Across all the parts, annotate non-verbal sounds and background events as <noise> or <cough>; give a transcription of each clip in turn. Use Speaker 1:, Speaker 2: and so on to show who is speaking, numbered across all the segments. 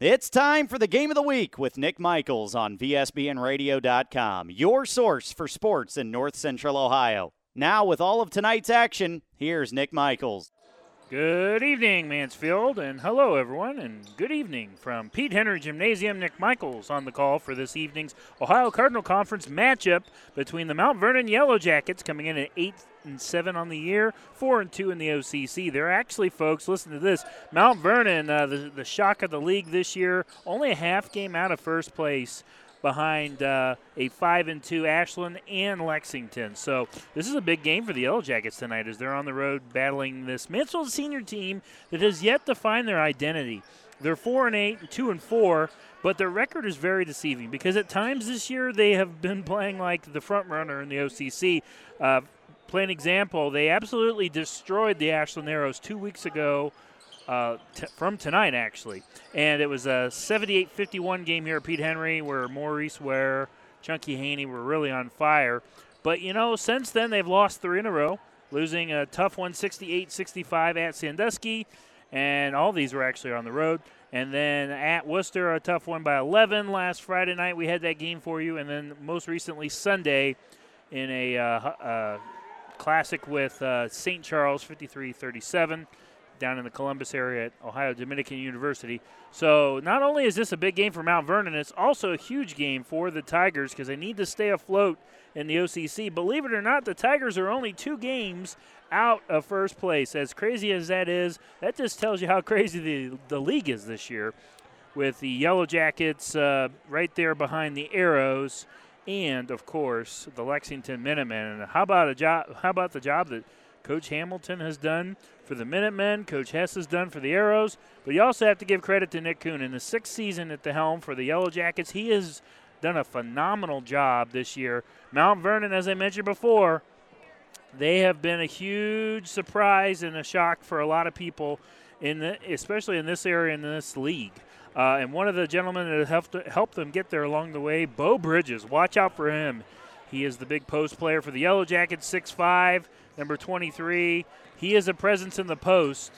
Speaker 1: It's time for the game of the week with Nick Michaels on VSBNradio.com, your source for sports in North Central Ohio. Now, with all of tonight's action, here's Nick Michaels.
Speaker 2: Good evening, Mansfield, and hello, everyone, and good evening from Pete Henry Gymnasium. Nick Michaels on the call for this evening's Ohio Cardinal Conference matchup between the Mount Vernon Yellow Jackets, coming in at eight and seven on the year, four and two in the OCC. They're actually, folks, listen to this: Mount Vernon, uh, the the shock of the league this year, only a half game out of first place behind uh, a five and two Ashland and Lexington. So this is a big game for the Yellow Jackets tonight as they're on the road battling this Mansfield senior team that has yet to find their identity. They're four and eight, two and four, but their record is very deceiving because at times this year they have been playing like the front runner in the OCC. Uh, plain example, they absolutely destroyed the Ashland Arrows two weeks ago uh, t- from tonight, actually. And it was a 78 51 game here at Pete Henry where Maurice Ware, Chunky Haney were really on fire. But, you know, since then they've lost three in a row, losing a tough one 68 65 at Sandusky. And all these were actually on the road. And then at Wooster, a tough one by 11 last Friday night. We had that game for you. And then most recently, Sunday, in a uh, uh, classic with uh, St. Charles, 53 37 down in the Columbus area at Ohio Dominican University. So not only is this a big game for Mount Vernon, it's also a huge game for the Tigers because they need to stay afloat in the OCC. Believe it or not, the Tigers are only two games out of first place. As crazy as that is, that just tells you how crazy the, the league is this year with the Yellow Jackets uh, right there behind the Arrows and of course the Lexington Minutemen. And how about a job how about the job that Coach Hamilton has done for the Minutemen, Coach Hess has done for the Arrows, but you also have to give credit to Nick Kuhn. In the sixth season at the helm for the Yellow Jackets, he has done a phenomenal job this year. Mount Vernon, as I mentioned before, they have been a huge surprise and a shock for a lot of people, in the, especially in this area in this league. Uh, and one of the gentlemen that helped helped them get there along the way, Bo Bridges. Watch out for him. He is the big post player for the Yellow Jackets, 6'5", number 23. He is a presence in the post,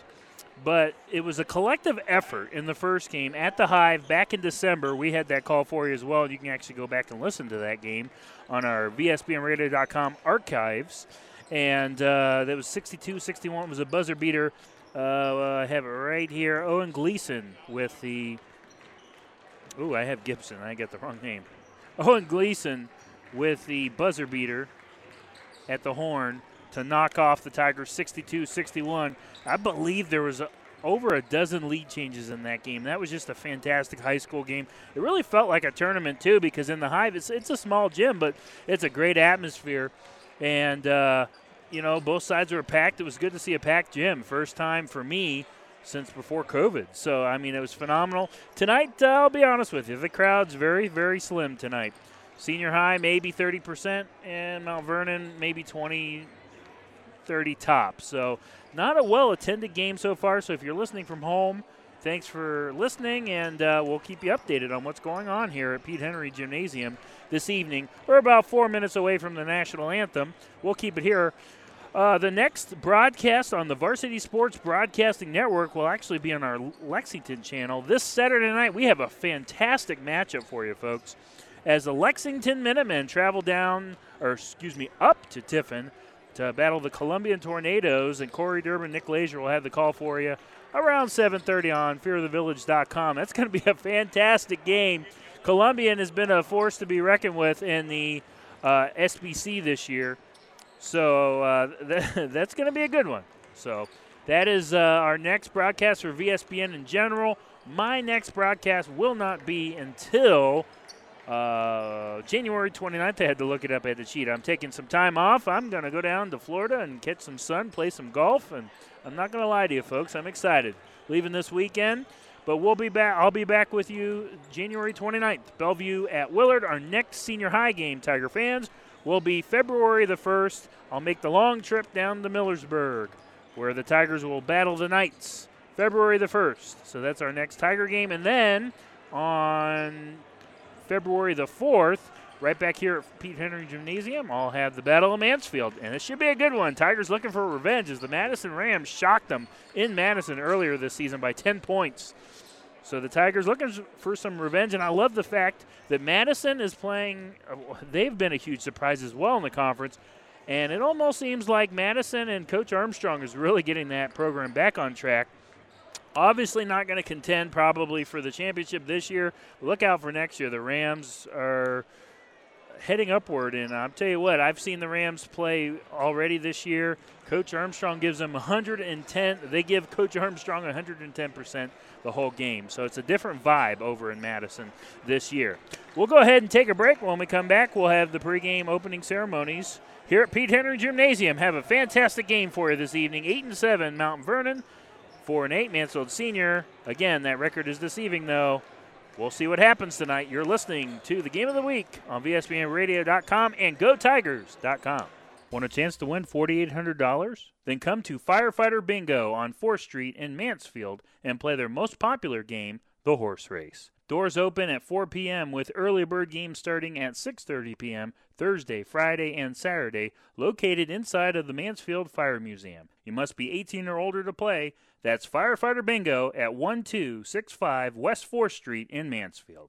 Speaker 2: but it was a collective effort in the first game at the Hive back in December. We had that call for you as well. You can actually go back and listen to that game on our VSBNradio.com archives. And uh, that was 62 61. It was a buzzer beater. Uh, I have it right here. Owen Gleason with the. Ooh, I have Gibson. I got the wrong name. Owen Gleason with the buzzer beater at the horn to knock off the Tigers 62 61. I believe there was a, over a dozen lead changes in that game. That was just a fantastic high school game. It really felt like a tournament, too, because in the Hive, it's, it's a small gym, but it's a great atmosphere. And, uh, you know, both sides were packed. It was good to see a packed gym. First time for me since before COVID. So, I mean, it was phenomenal. Tonight, uh, I'll be honest with you, the crowd's very, very slim tonight. Senior high, maybe 30%, and Mount Vernon, maybe 20, 30 tops. So, not a well attended game so far. So, if you're listening from home, thanks for listening, and uh, we'll keep you updated on what's going on here at Pete Henry Gymnasium this evening. We're about four minutes away from the national anthem. We'll keep it here. Uh, the next broadcast on the Varsity Sports Broadcasting Network will actually be on our Lexington channel. This Saturday night, we have a fantastic matchup for you, folks. As the Lexington Minutemen travel down, or excuse me, up to Tiffin to battle the Columbian Tornadoes, and Corey Durbin, Nick Lazier will have the call for you around 7:30 on FearOfTheVillage.com. That's going to be a fantastic game. Columbian has been a force to be reckoned with in the uh, SBC this year, so uh, <laughs> that's going to be a good one. So that is uh, our next broadcast for VSBN in general. My next broadcast will not be until uh, January 29th, I had to look it up at the sheet. I'm taking some time off. I'm going to go down to Florida and catch some sun, play some golf, and I'm not going to lie to you, folks. I'm excited. Leaving this weekend, but we'll be back. I'll be back with you January 29th, Bellevue at Willard. Our next senior high game, Tiger fans, will be February the 1st. I'll make the long trip down to Millersburg, where the Tigers will battle the Knights. February the 1st. So that's our next Tiger game. And then on February the 4th, right back here at Pete Henry Gymnasium, I'll have the Battle of Mansfield. And it should be a good one. Tigers looking for revenge as the Madison Rams shocked them in Madison earlier this season by 10 points. So the Tigers looking for some revenge, and I love the fact that Madison is playing. Uh, they've been a huge surprise as well in the conference, and it almost seems like Madison and Coach Armstrong is really getting that program back on track. Obviously, not going to contend probably for the championship this year. Look out for next year. The Rams are heading upward, and I'll tell you what, I've seen the Rams play already this year. Coach Armstrong gives them 110. They give Coach Armstrong 110 percent the whole game. So it's a different vibe over in Madison this year. We'll go ahead and take a break. When we come back, we'll have the pregame opening ceremonies here at Pete Henry Gymnasium. Have a fantastic game for you this evening. Eight and seven, Mount Vernon. Four and eight, Mansfield Senior. Again, that record is deceiving though. We'll see what happens tonight. You're listening to the Game of the Week on VSBNRadio.com and GoTigers.com. Want a chance to win $4,800? Then come to Firefighter Bingo on 4th Street in Mansfield and play their most popular game, the horse race. Doors open at 4 p.m. with early bird games starting at 6:30 p.m. Thursday, Friday, and Saturday, located inside of the Mansfield Fire Museum. You must be 18 or older to play. That's Firefighter Bingo at 1265 West 4th Street in Mansfield.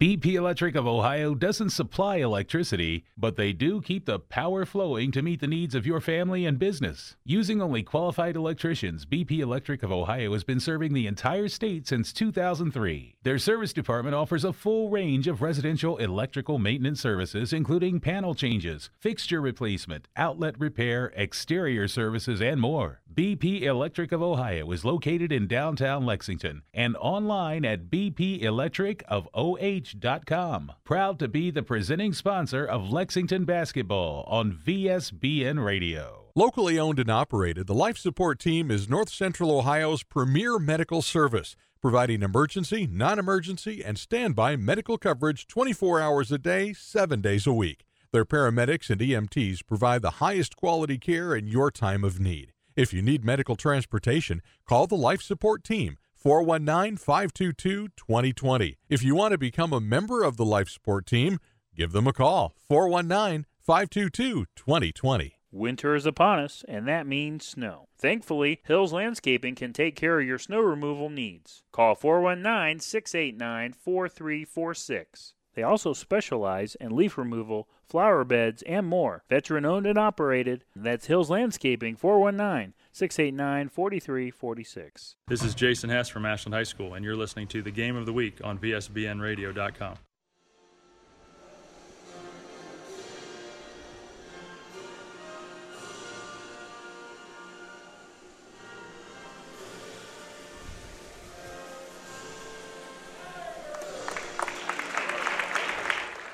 Speaker 3: BP Electric of Ohio doesn't supply electricity, but they do keep the power flowing to meet the needs of your family and business. Using only qualified electricians, BP Electric of Ohio has been serving the entire state since 2003. Their service department offers a full range of residential electrical maintenance services, including panel changes, fixture replacement, outlet repair, exterior services, and more. BP Electric of Ohio is located in downtown Lexington and online at bpelectricofoh.com. Proud to be the presenting sponsor of Lexington basketball on VSBN Radio.
Speaker 4: Locally owned and operated, the Life Support Team is North Central Ohio's premier medical service, providing emergency, non emergency, and standby medical coverage 24 hours a day, 7 days a week. Their paramedics and EMTs provide the highest quality care in your time of need. If you need medical transportation, call the Life Support Team 419 522 2020. If you want to become a member of the Life Support Team, give them a call 419 522 2020.
Speaker 2: Winter is upon us, and that means snow. Thankfully, Hills Landscaping can take care of your snow removal needs. Call 419 689 4346. They also specialize in leaf removal, flower beds, and more. Veteran owned and operated. That's Hills Landscaping, 419 689 4346.
Speaker 5: This is Jason Hess from Ashland High School, and you're listening to the Game of the Week on VSBNRadio.com.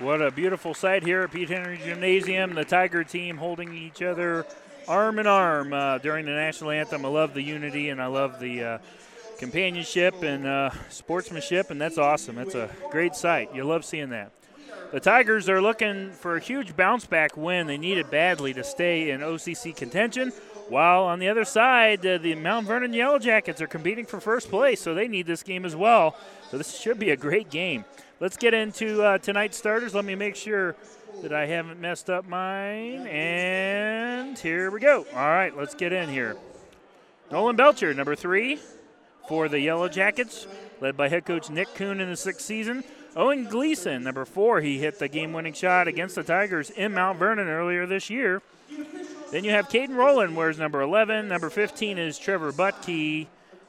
Speaker 2: What a beautiful sight here at Pete Henry Gymnasium. The Tiger team holding each other arm in arm uh, during the national anthem. I love the unity and I love the uh, companionship and uh, sportsmanship, and that's awesome. That's a great sight. You love seeing that. The Tigers are looking for a huge bounce back win. They need it badly to stay in OCC contention. While on the other side, uh, the Mount Vernon Yellow Jackets are competing for first place, so they need this game as well. So this should be a great game. Let's get into uh, tonight's starters. Let me make sure that I haven't messed up mine. And here we go. All right, let's get in here. Nolan Belcher, number three for the Yellow Jackets, led by head coach Nick Kuhn in the sixth season. Owen Gleason, number four, he hit the game winning shot against the Tigers in Mount Vernon earlier this year. Then you have Caden Rowland, wears number 11. Number 15 is Trevor Butkey.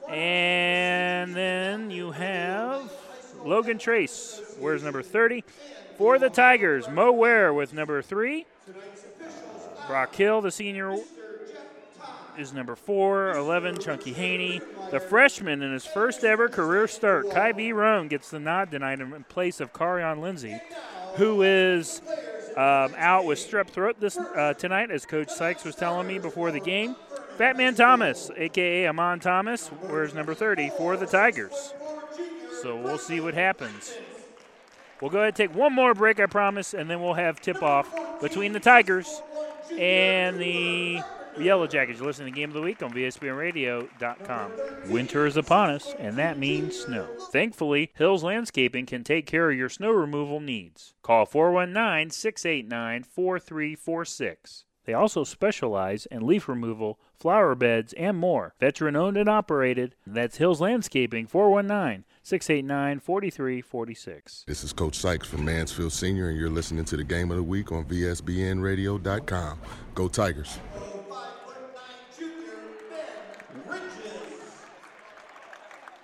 Speaker 2: And then you have Logan Trace wears number 30. For the Tigers, Mo Ware with number three. Brock Hill, the senior, is number four. 11, Chunky Haney. The freshman in his first ever career start, Kai B. Roan, gets the nod tonight in place of Carion Lindsay, who is um, out with strep throat this uh, tonight, as Coach Sykes was telling me before the game. Fat Man Thomas, aka Amon Thomas, wears number 30 for the Tigers. So we'll see what happens. We'll go ahead and take one more break, I promise, and then we'll have tip off between the Tigers and the Yellow Jackets. You're listening to Game of the Week on VSBNRadio.com. Winter is upon us, and that means snow. Thankfully, Hills Landscaping can take care of your snow removal needs. Call 419 689 4346. They also specialize in leaf removal, flower beds, and more. Veteran owned and operated. That's Hills Landscaping, 419 689 4346.
Speaker 6: This is Coach Sykes from Mansfield Senior, and you're listening to the Game of the Week on VSBNRadio.com. Go Tigers.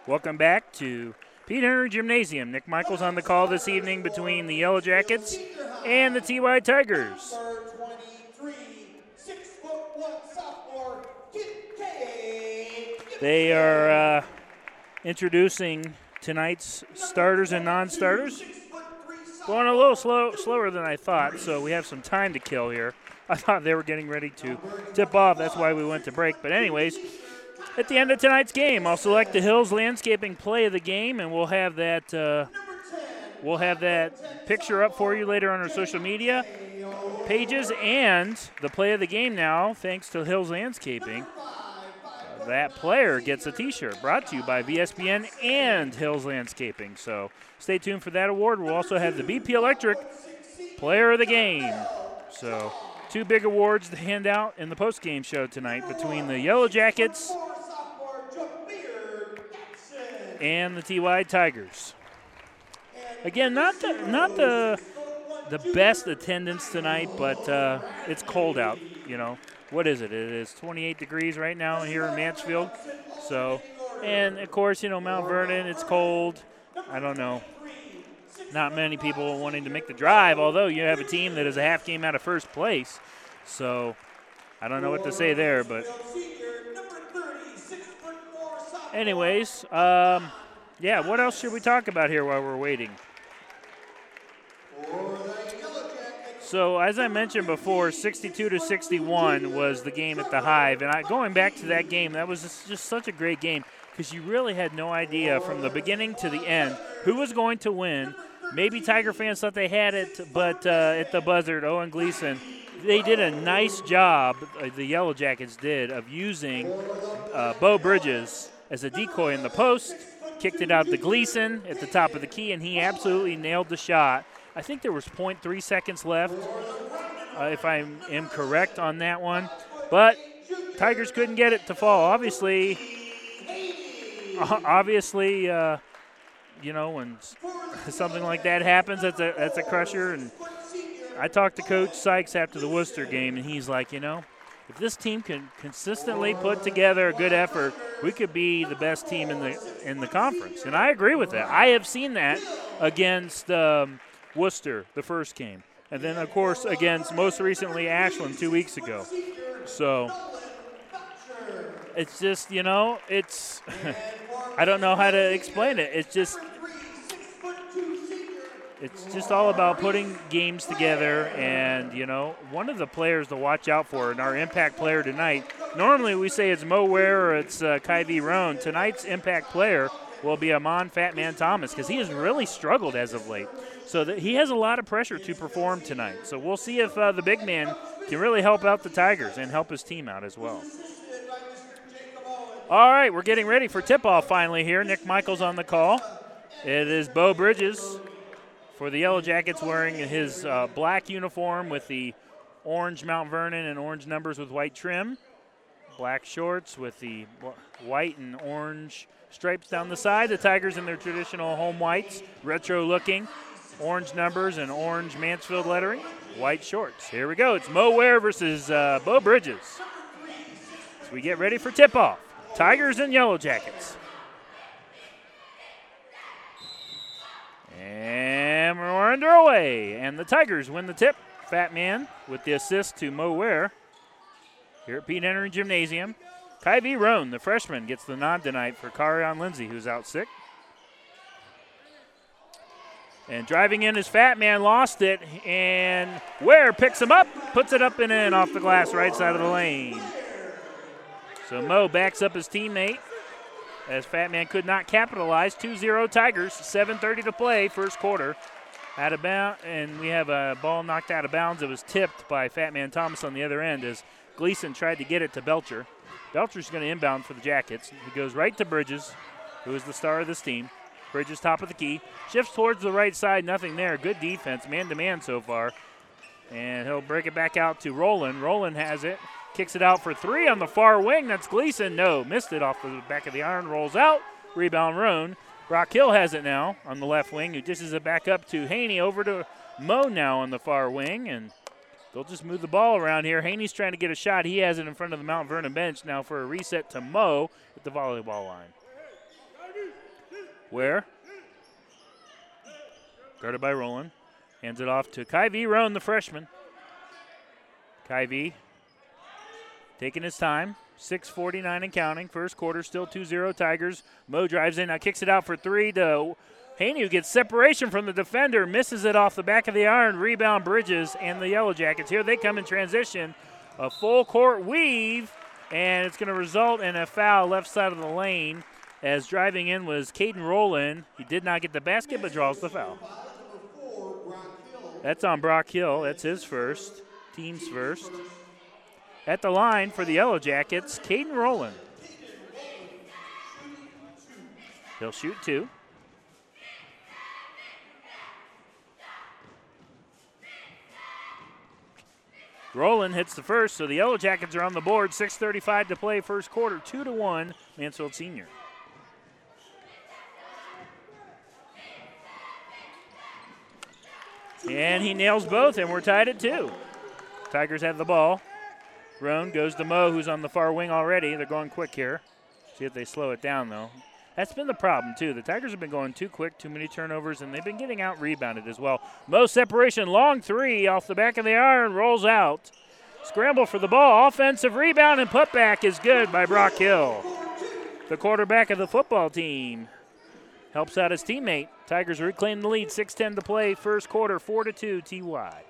Speaker 2: Welcome back to Pete Henry Gymnasium. Nick Michaels on the call this evening between the Yellow Jackets and the TY Tigers. They are uh, introducing tonight's starters and non-starters. Going a little slow, slower than I thought, so we have some time to kill here. I thought they were getting ready to tip off. That's why we went to break. But anyways, at the end of tonight's game, I'll select the Hills Landscaping play of the game, and we'll have that. Uh, we'll have that picture up for you later on our social media pages, and the play of the game now, thanks to Hills Landscaping that player gets a T-shirt brought to you by VSBN and Hills Landscaping. So stay tuned for that award. We'll also have the BP Electric Player of the Game. So two big awards to hand out in the post-game show tonight between the Yellow Jackets and the TY Tigers. Again, not the not the the best attendance tonight, but uh, it's cold out. You know, what is it? It is 28 degrees right now here in Mansfield. So, and of course, you know, Mount Vernon, it's cold. I don't know. Not many people wanting to make the drive, although you have a team that is a half game out of first place. So, I don't know what to say there, but. Anyways, um, yeah, what else should we talk about here while we're waiting? So as I mentioned before, 62 to 61 was the game at the Hive, and I, going back to that game, that was just, just such a great game because you really had no idea from the beginning to the end who was going to win. Maybe Tiger fans thought they had it, but uh, at the buzzard, Owen Gleason, they did a nice job. Uh, the Yellow Jackets did of using uh, Bo Bridges as a decoy in the post, kicked it out to Gleason at the top of the key, and he absolutely nailed the shot I think there was 0.3 seconds left, uh, if I am correct on that one. But Tigers couldn't get it to fall. Obviously, obviously, uh, you know, when <laughs> something like that happens, that's a that's a crusher. And I talked to Coach Sykes after the Wooster game, and he's like, you know, if this team can consistently put together a good effort, we could be the best team in the in the conference. And I agree with that. I have seen that against. Um, Wooster the first game, and then of course against most recently Ashland two weeks ago. So it's just you know it's <laughs> I don't know how to explain it. It's just it's just all about putting games together and you know one of the players to watch out for and our impact player tonight. Normally we say it's mo ware or it's uh, Kyvie roan. Tonight's impact player will be amon fatman thomas because he has really struggled as of late so that he has a lot of pressure to perform tonight. So we'll see if uh, the big man can really help out the Tigers and help his team out as well. All right, we're getting ready for tip off finally here. Nick Michaels on the call. It is Bo Bridges for the Yellow Jackets wearing his uh, black uniform with the orange Mount Vernon and orange numbers with white trim. Black shorts with the white and orange stripes down the side. The Tigers in their traditional home whites, retro looking orange numbers and orange Mansfield lettering, white shorts. Here we go. It's Mo Ware versus uh, Bo Bridges. We get ready for tip off. Tigers and Yellow Jackets. And we're underway. And the Tigers win the tip. Fat Man with the assist to Mo Ware here at Pete Henry Gymnasium. Kyvie Roan, the freshman, gets the nod tonight for Carion Lindsay, who's out sick. And driving in his fat man lost it, and Ware picks him up, puts it up and in off the glass right side of the lane. So Mo backs up his teammate as Fat Man could not capitalize. 2-0 Tigers. 7:30 to play, first quarter. Out of bounds, and we have a ball knocked out of bounds. It was tipped by Fat Man Thomas on the other end as Gleason tried to get it to Belcher. Belcher's going to inbound for the Jackets. He goes right to Bridges, who is the star of this team. Bridges top of the key, shifts towards the right side. Nothing there. Good defense, man to man so far. And he'll break it back out to Roland. Roland has it, kicks it out for three on the far wing. That's Gleason. No, missed it off the back of the iron. Rolls out. Rebound Roan. Brock Hill has it now on the left wing, who dishes it back up to Haney over to Mo now on the far wing, and they'll just move the ball around here. Haney's trying to get a shot. He has it in front of the Mount Vernon bench now for a reset to Mo at the volleyball line. Ware? Guarded by Roland. Hands it off to Kyvie Roan, the freshman. Kyvie taking his time. 6.49 and counting. First quarter, still 2 0 Tigers. Mo drives in, now kicks it out for three to Haney, who gets separation from the defender, misses it off the back of the iron. Rebound Bridges and the Yellow Jackets. Here they come in transition. A full court weave, and it's going to result in a foul left side of the lane as driving in was Caden Rowland. He did not get the basket, but draws the foul. That's on Brock Hill. That's his first, team's first. At the line for the Yellow Jackets, Caden Rowland. He'll shoot two. Rowland hits the first, so the Yellow Jackets are on the board. 6:35 to play, first quarter, two to one. Mansfield Senior. And he nails both, and we're tied at two. Tigers have the ball. Roan goes to Mo, who's on the far wing already. They're going quick here. See if they slow it down, though. That's been the problem, too. The Tigers have been going too quick, too many turnovers, and they've been getting out rebounded as well. Mo separation, long three off the back of the iron, rolls out. Scramble for the ball. Offensive rebound and putback is good by Brock Hill. The quarterback of the football team helps out his teammate. Tigers reclaim the lead, 6:10 to play, first quarter, 4 to 2 TY.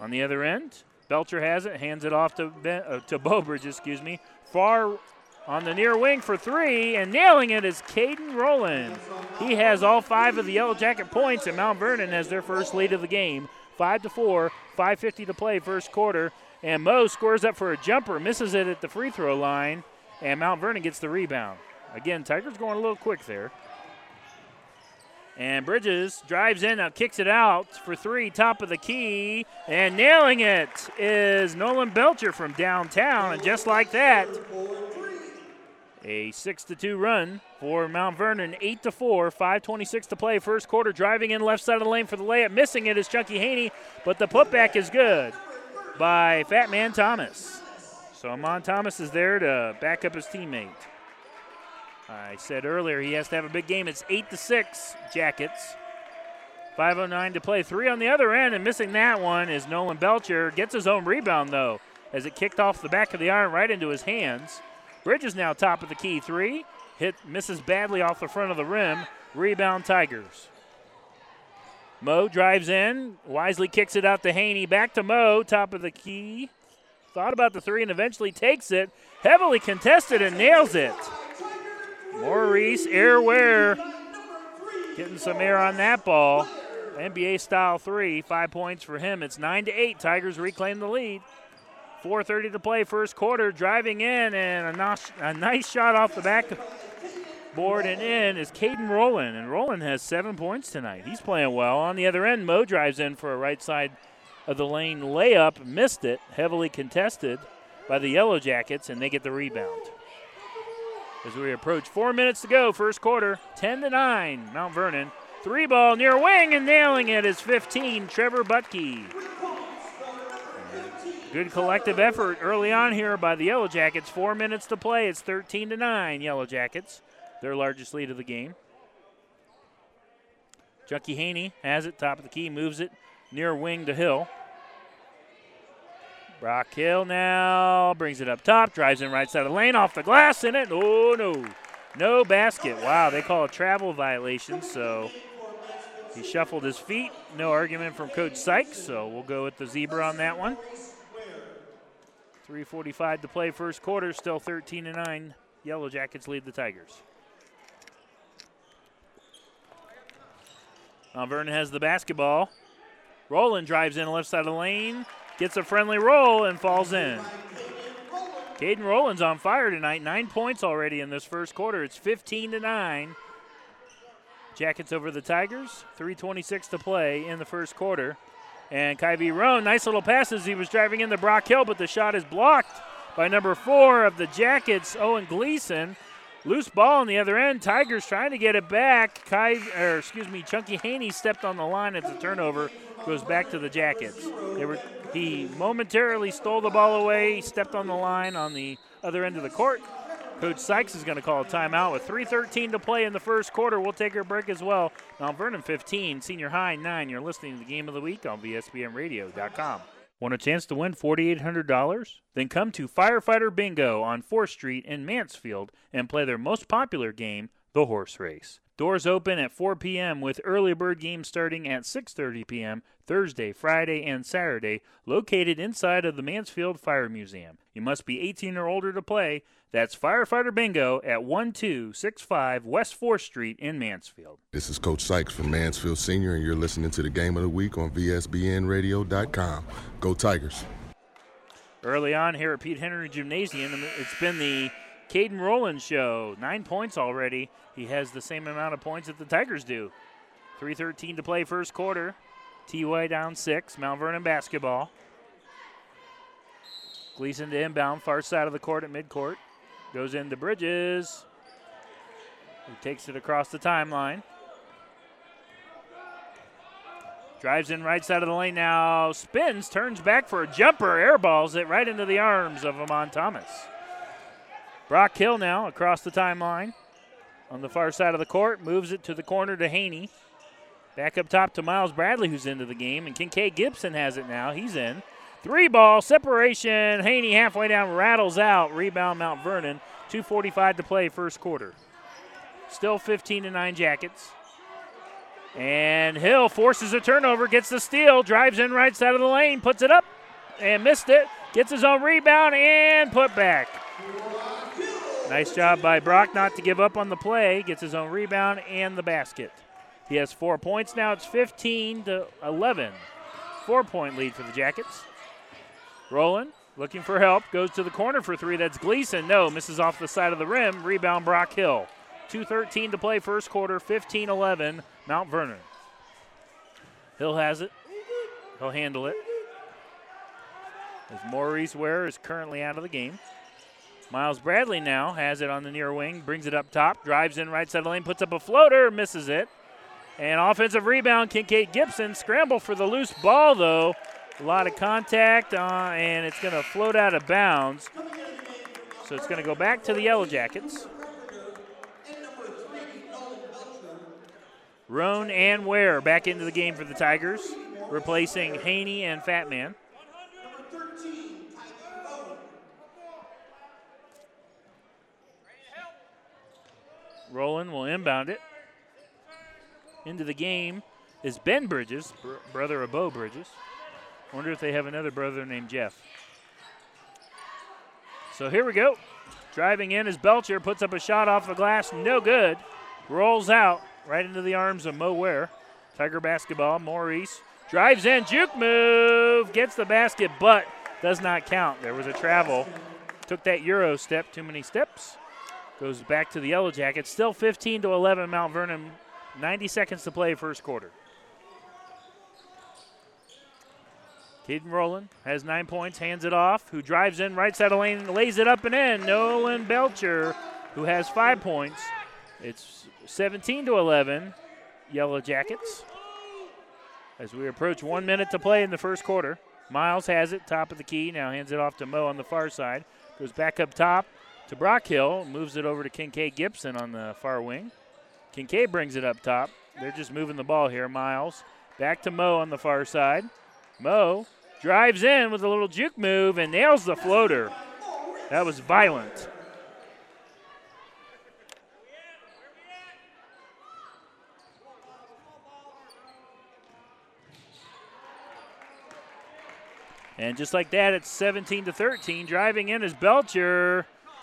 Speaker 2: On the other end, Belcher has it, hands it off to ben, uh, to Bowbridge, excuse me. Far on the near wing for three, and nailing it is Caden Rowland. He has all five of the Yellow Jacket points, and Mount Vernon has their first lead of the game. Five to four, 5:50 to play, first quarter, and Mo scores up for a jumper, misses it at the free throw line, and Mount Vernon gets the rebound. Again, Tigers going a little quick there. And Bridges drives in, now kicks it out for three, top of the key, and nailing it is Nolan Belcher from downtown. And just like that, a six to two run for Mount Vernon, eight to four, 5:26 to play, first quarter. Driving in left side of the lane for the layup, missing it is Chunky Haney, but the putback is good by Fat Man Thomas. So Amon Thomas is there to back up his teammate. I said earlier he has to have a big game. It's eight to six Jackets. 5:09 to play. Three on the other end, and missing that one is Nolan Belcher. Gets his own rebound though, as it kicked off the back of the iron right into his hands. Bridges now top of the key. Three hit misses badly off the front of the rim. Rebound Tigers. Mo drives in, wisely kicks it out to Haney. Back to Mo, top of the key. Thought about the three and eventually takes it. Heavily contested and nails it. Maurice Airware getting some air on that ball. NBA style three, five points for him. It's nine to eight. Tigers reclaim the lead. 4:30 to play, first quarter. Driving in and a nice, a nice shot off the back board and in is Caden Rowland, and Rowland has seven points tonight. He's playing well. On the other end, Mo drives in for a right side of the lane layup, missed it, heavily contested by the Yellow Jackets, and they get the rebound. As we approach four minutes to go, first quarter, 10 to 9, Mount Vernon. Three ball near wing and nailing it is 15, Trevor Butke. Good collective effort early on here by the Yellow Jackets. Four minutes to play. It's 13 to 9, Yellow Jackets, their largest lead of the game. Chunky Haney has it, top of the key, moves it near wing to Hill. Brock Hill now brings it up top, drives in right side of the lane, off the glass in it. Oh no, no basket. Wow, they call a travel violation, so he shuffled his feet. No argument from Coach Sykes, so we'll go with the zebra on that one. 3:45 to play, first quarter, still 13 to 9. Yellow Jackets lead the Tigers. Mount Vernon has the basketball. Roland drives in left side of the lane, gets a friendly roll, and falls in. Caden Rowland's on fire tonight. Nine points already in this first quarter. It's 15 to 9. Jackets over the Tigers. 3.26 to play in the first quarter. And Kyvie Roan, nice little passes. He was driving into Brock Hill, but the shot is blocked by number four of the Jackets, Owen Gleason. Loose ball on the other end. Tigers trying to get it back. Kai, or excuse me, Chunky Haney stepped on the line. It's a turnover. Goes back to the Jackets. Were he momentarily stole the ball away, stepped on the line on the other end of the court. Coach Sykes is going to call a timeout with 3.13 to play in the first quarter. We'll take our break as well. Mount Vernon 15, Senior High 9. You're listening to the game of the week on VSBNradio.com. Want a chance to win $4,800? Then come to Firefighter Bingo on 4th Street in Mansfield and play their most popular game, the horse race. Doors open at 4 p.m. with early bird games starting at 6:30 p.m. Thursday, Friday, and Saturday, located inside of the Mansfield Fire Museum. You must be 18 or older to play. That's Firefighter Bingo at 1265 West 4th Street in Mansfield.
Speaker 6: This is Coach Sykes from Mansfield Senior, and you're listening to the Game of the Week on VSBNradio.com. Go Tigers!
Speaker 2: Early on here at Pete Henry Gymnasium, it's been the Caden Rowland show. Nine points already. He has the same amount of points that the Tigers do. 3.13 to play first quarter. TY down six. Mount Vernon basketball. Gleason to inbound, far side of the court at midcourt. Goes into Bridges. He takes it across the timeline. Drives in right side of the lane now. Spins, turns back for a jumper, airballs it right into the arms of Amon Thomas. Brock Hill now across the timeline on the far side of the court. Moves it to the corner to Haney. Back up top to Miles Bradley, who's into the game. And Kincaid Gibson has it now. He's in. Three ball separation. Haney halfway down rattles out. Rebound Mount Vernon. 2.45 to play first quarter. Still 15 to 9 Jackets. And Hill forces a turnover, gets the steal, drives in right side of the lane, puts it up and missed it. Gets his own rebound and put back. Nice job by Brock not to give up on the play. Gets his own rebound and the basket. He has four points now. It's 15 to 11. Four point lead for the Jackets. Roland looking for help. Goes to the corner for three. That's Gleason. No, misses off the side of the rim. Rebound Brock Hill. 2.13 to play first quarter. 15 11. Mount Vernon. Hill has it. He'll handle it. As Maurice Ware is currently out of the game. Miles Bradley now has it on the near wing, brings it up top, drives in right side of the lane, puts up a floater, misses it. And offensive rebound, Kincaid Gibson. Scramble for the loose ball, though. A lot of contact, uh, and it's going to float out of bounds. So it's going to go back to the Yellow Jackets. Roan and Ware back into the game for the Tigers, replacing Haney and Fatman. Roland will inbound it. Into the game is Ben Bridges, br- brother of Bo Bridges. Wonder if they have another brother named Jeff. So here we go. Driving in is Belcher, puts up a shot off the glass, no good. Rolls out right into the arms of Mo Ware. Tiger basketball, Maurice drives in, juke move, gets the basket, but does not count. There was a travel. Took that Euro step, too many steps. Goes back to the Yellow Jackets. Still 15 to 11, Mount Vernon. 90 seconds to play, first quarter. Caden Rowland has nine points, hands it off. Who drives in right side of lane, lays it up and in. Nolan Belcher, who has five points. It's 17 to 11, Yellow Jackets. As we approach one minute to play in the first quarter, Miles has it, top of the key. Now hands it off to Mo on the far side. Goes back up top to Brock Hill, moves it over to Kincaid Gibson on the far wing. Kincaid brings it up top. They're just moving the ball here. Miles back to Mo on the far side. Mo drives in with a little juke move and nails the floater. That was violent. And just like that, it's 17 to 13. Driving in is Belcher.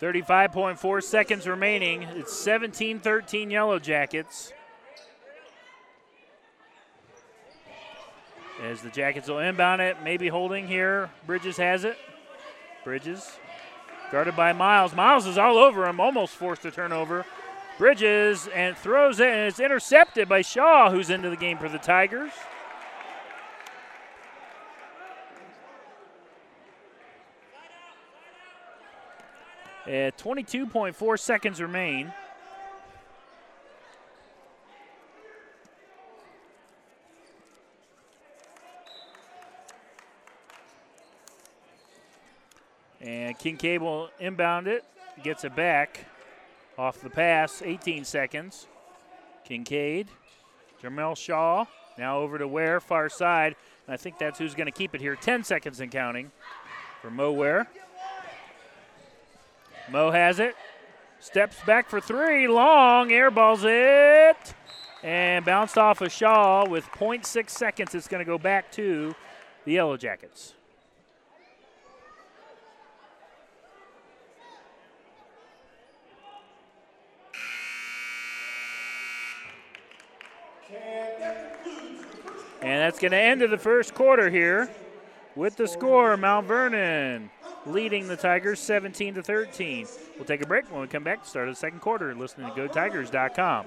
Speaker 2: 35.4 seconds remaining. It's 17 13 Yellow Jackets. As the Jackets will inbound it, maybe holding here. Bridges has it. Bridges guarded by Miles. Miles is all over him, almost forced a turnover. Bridges and throws it, and it's intercepted by Shaw, who's into the game for the Tigers. Uh, At 22.4 seconds remain. And Kincaid will inbound it, gets it back off the pass, 18 seconds. Kincaid, Jamel Shaw, now over to Ware, far side. And I think that's who's going to keep it here. 10 seconds and counting for Mo Ware. Mo has it. Steps back for three. Long. Airballs it. And bounced off of Shaw with 0.6 seconds. It's going to go back to the Yellow Jackets. And that's going to end of the first quarter here with the score Mount Vernon leading the Tigers 17 to 13. We'll take a break when we come back to start the second quarter listening to GoTigers.com.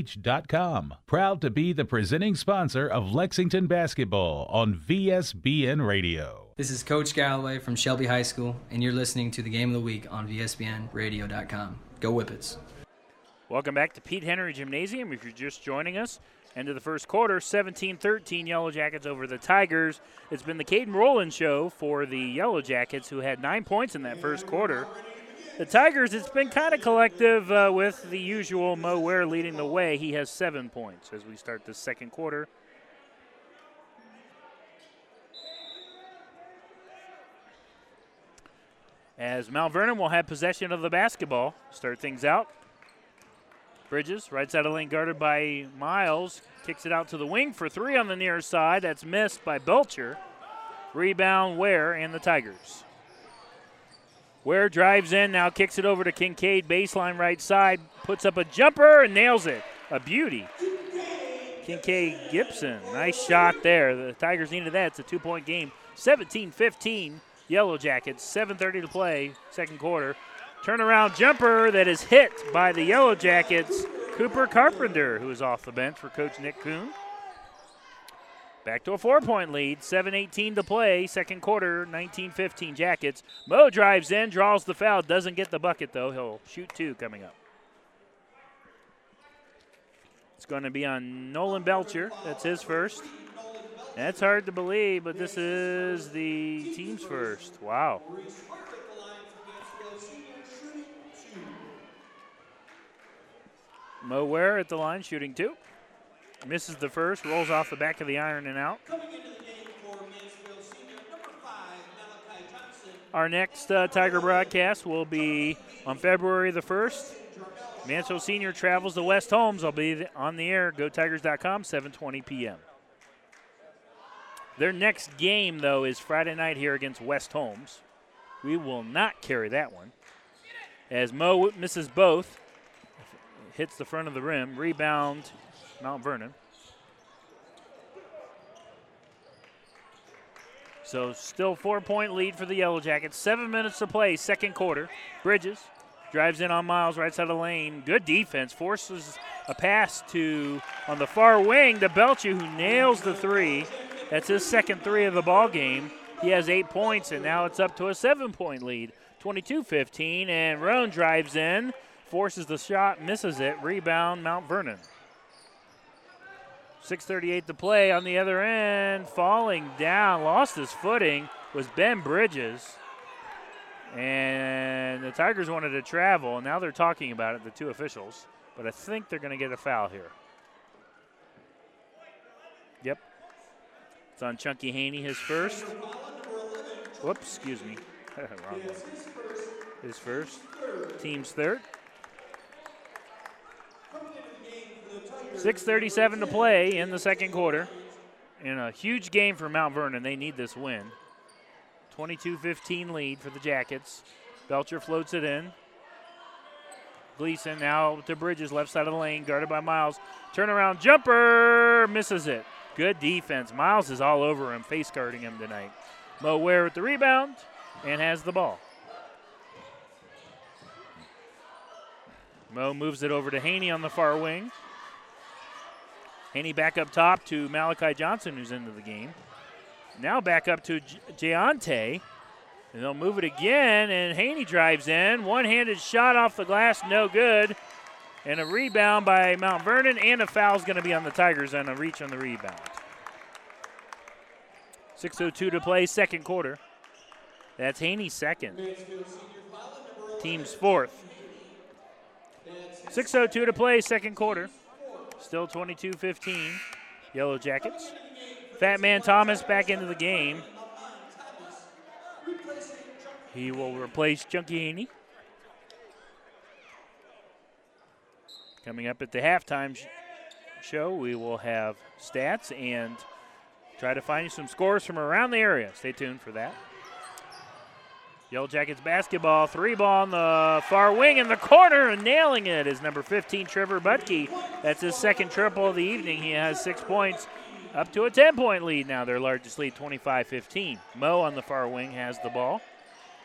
Speaker 3: Proud to be the presenting sponsor of Lexington basketball on VSBN Radio.
Speaker 7: This is Coach Galloway from Shelby High School, and you're listening to the Game of the Week on VSBNradio.com. Go Whippets.
Speaker 2: Welcome back to Pete Henry Gymnasium. If you're just joining us, End of the first quarter, 17 13 Yellow Jackets over the Tigers. It's been the Caden Rowland show for the Yellow Jackets, who had nine points in that first quarter. The Tigers, it's been kind of collective uh, with the usual Mo Ware leading the way. He has seven points as we start the second quarter. As Mount Vernon will have possession of the basketball, start things out. Bridges, right side of the lane, guarded by Miles. Kicks it out to the wing for three on the near side. That's missed by Belcher. Rebound, Ware and the Tigers. Ware drives in, now kicks it over to Kincaid, baseline right side, puts up a jumper and nails it. A beauty. Kincaid Gibson, nice shot there. The Tigers needed that. It's a two point game. 17 15, Yellow Jackets, 7.30 to play, second quarter. Turnaround jumper that is hit by the Yellow Jackets, Cooper Carpenter, who is off the bench for Coach Nick Kuhn. Back to a four point lead, 7 18 to play, second quarter, 19 15 Jackets. Mo drives in, draws the foul, doesn't get the bucket though. He'll shoot two coming up. It's going to be on Nolan Belcher. That's his first. That's hard to believe, but this is the team's first. Wow. Mo Ware at the line shooting two. Misses the first, rolls off the back of the iron and out. Our next uh, Tiger broadcast will be on February the 1st. Mansfield Senior travels to West Holmes. I'll be on the air. GoTigers.com, 7:20 p.m. Their next game, though, is Friday night here against West Holmes. We will not carry that one. As Mo misses both, hits the front of the rim. Rebound, Mount Vernon. So still four-point lead for the Yellow Jackets. Seven minutes to play, second quarter. Bridges drives in on Miles, right side of the lane. Good defense. Forces a pass to on the far wing to Belcher, who nails the three. That's his second three of the ball game. He has eight points, and now it's up to a seven-point lead. 22-15, and Roan drives in forces the shot, misses it. Rebound, Mount Vernon. 6.38 to play on the other end. Falling down, lost his footing, was Ben Bridges. And the Tigers wanted to travel, and now they're talking about it, the two officials. But I think they're going to get a foul here. Yep. It's on Chunky Haney, his first. Whoops, excuse me. <laughs> Wrong one. His first. Team's third. 6.37 to play in the second quarter. In a huge game for Mount Vernon. They need this win. 22 15 lead for the Jackets. Belcher floats it in. Gleason now to Bridges, left side of the lane, guarded by Miles. Turnaround jumper, misses it. Good defense. Miles is all over him, face guarding him tonight. Mo Ware with the rebound and has the ball. Mo moves it over to Haney on the far wing. Haney back up top to Malachi Johnson, who's into the game. Now back up to Giante. And they'll move it again, and Haney drives in. One handed shot off the glass, no good. And a rebound by Mount Vernon, and a foul's going to be on the Tigers and a reach on the rebound. 6.02 to play, second quarter. That's Haney's second. Team's fourth. 6.02 to play, second quarter. Still 22 15. Yellow Jackets. Fat Man Thomas back into the game. He will replace Chunky Haney. Coming up at the halftime sh- show, we will have stats and try to find you some scores from around the area. Stay tuned for that. Yellow Jackets basketball, three ball on the far wing in the corner and nailing it is number 15, Trevor Butke. That's his second triple of the evening. He has six points, up to a 10 point lead now, their largest lead, 25 15. Mo on the far wing has the ball.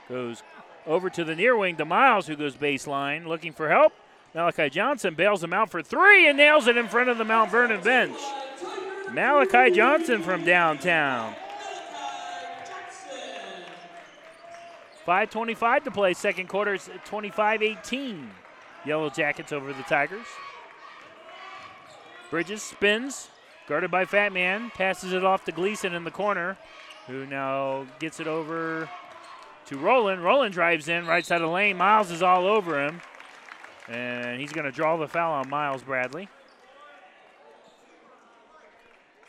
Speaker 2: Goes over to the near wing to Miles, who goes baseline looking for help. Malachi Johnson bails him out for three and nails it in front of the Mount Vernon bench. Malachi Johnson from downtown. 5.25 to play, second quarter, it's 25 18. Yellow Jackets over the Tigers. Bridges spins, guarded by Fat Man, passes it off to Gleason in the corner, who now gets it over to Roland. Roland drives in, right side of the lane. Miles is all over him, and he's going to draw the foul on Miles Bradley.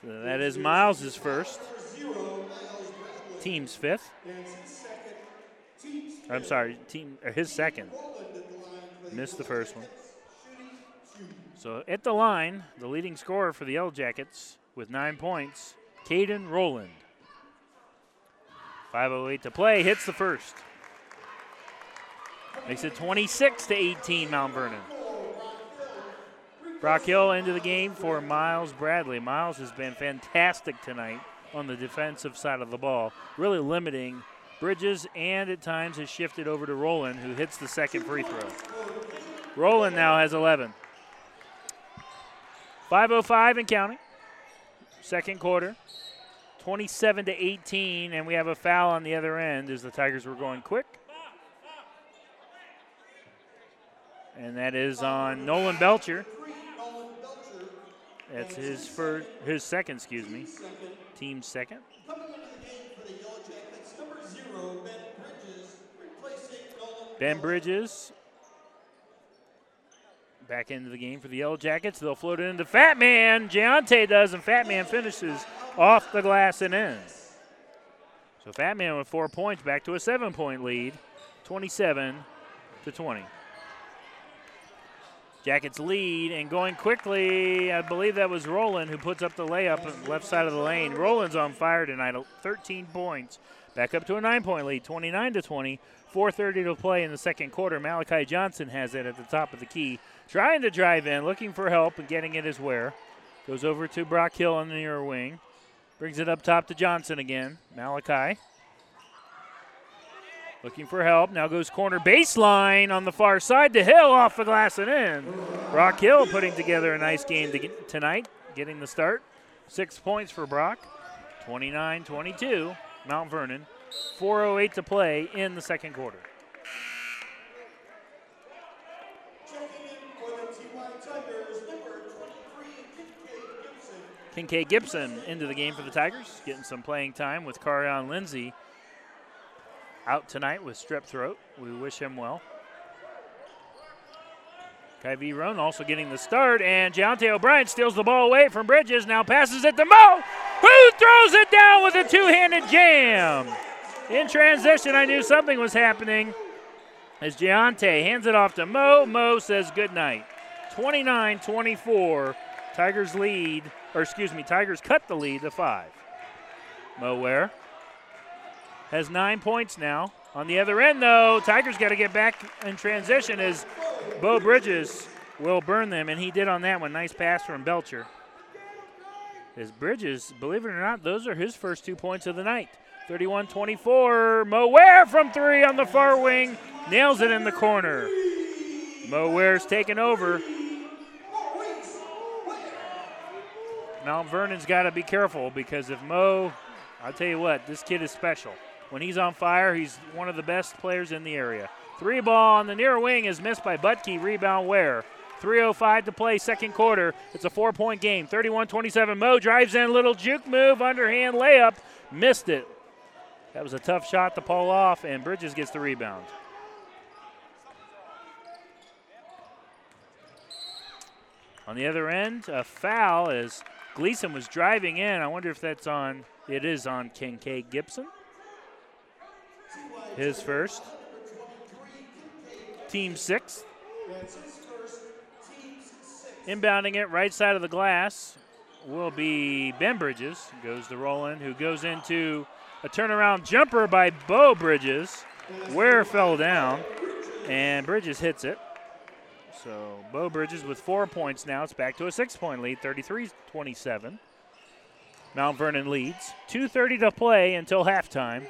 Speaker 2: So that is Miles' first, team's fifth. I'm sorry, team or his second. Missed the first one. So at the line, the leading scorer for the Yellow Jackets with nine points, Caden Roland. 5.08 to play, hits the first. Makes it 26 to 18, Mount Vernon. Brock Hill into the game for Miles Bradley. Miles has been fantastic tonight on the defensive side of the ball, really limiting Bridges and at times has shifted over to Roland, who hits the second free throw. Roland now has 11. 5.05 and counting. Second quarter. 27 to 18, and we have a foul on the other end as the Tigers were going quick. And that is on Nolan Belcher. That's his first, his second, excuse me. Team second. Ben Bridges back into the game for the Yellow Jackets. They'll float it into Fat Man. Giante does, and Fat Man finishes off the glass and in. So Fat Man with four points back to a seven point lead, 27 to 20. Jackets lead and going quickly. I believe that was Roland who puts up the layup on the left side of the lane. Roland's on fire tonight, uh, 13 points. Back up to a nine point lead, 29 to 20. 4.30 to play in the second quarter. Malachi Johnson has it at the top of the key. Trying to drive in, looking for help and getting it as Ware. Goes over to Brock Hill on the near wing. Brings it up top to Johnson again. Malachi. Looking for help. Now goes corner baseline on the far side to Hill off the glass and in. Brock Hill putting together a nice game to get tonight, getting the start. Six points for Brock. 29 22. Mount Vernon. 4.08 to play in the second quarter. Kincaid Gibson into the game for the Tigers, getting some playing time with Carion Lindsay out tonight with strep throat. We wish him well. Kyvie Roan also getting the start, and Deontay O'Brien steals the ball away from Bridges. Now passes it to Mo, who throws it down with a two-handed jam. In transition, I knew something was happening. As Deontay hands it off to Mo, Mo says good night. 29-24, Tigers lead, or excuse me, Tigers cut the lead to five. Mo Ware has nine points now. On the other end, though, Tigers got to get back in transition as Bo Bridges will burn them, and he did on that one. Nice pass from Belcher. As Bridges, believe it or not, those are his first two points of the night. 31 24. Mo Ware from three on the far wing. Nails it in the corner. Mo Ware's taken over. Mount Vernon's got to be careful because if Mo, I'll tell you what, this kid is special. When he's on fire, he's one of the best players in the area. Three ball on the near wing is missed by Butke. Rebound Ware. 3.05 to play, second quarter. It's a four point game. 31 27. Mo drives in, little juke move, underhand layup. Missed it. That was a tough shot to pull off, and Bridges gets the rebound. On the other end, a foul as Gleason was driving in. I wonder if that's on, it is on Kincaid Gibson. His first. Team sixth. Inbounding it right side of the glass will be Ben Bridges. Goes to Roland, who goes into a turnaround jumper by Bo Bridges. Ware fell down, and Bridges hits it. So Bo Bridges with four points now. It's back to a six point lead, 33 27. Mount Vernon leads. 2.30 to play until halftime.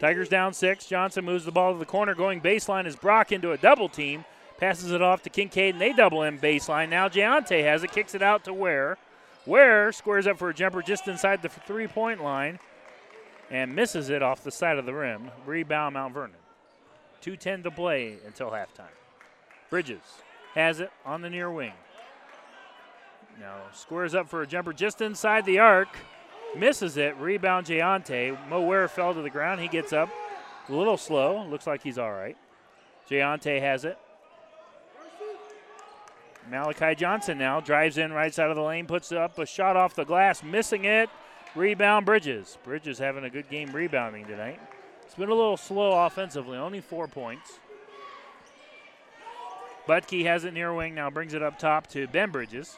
Speaker 2: Tigers down six. Johnson moves the ball to the corner. Going baseline is Brock into a double team. Passes it off to Kincaid, and they double him baseline. Now Giante has it, kicks it out to Ware. Ware squares up for a jumper just inside the three point line and misses it off the side of the rim. Rebound Mount Vernon. 2.10 to play until halftime. Bridges has it on the near wing. Now squares up for a jumper just inside the arc. Misses it. Rebound Giante. Mo Ware fell to the ground. He gets up. A little slow. Looks like he's all right. Giante has it. Malachi Johnson now drives in right side of the lane, puts up a shot off the glass, missing it. Rebound Bridges. Bridges having a good game rebounding tonight. It's been a little slow offensively, only four points. Butke has it near wing, now brings it up top to Ben Bridges.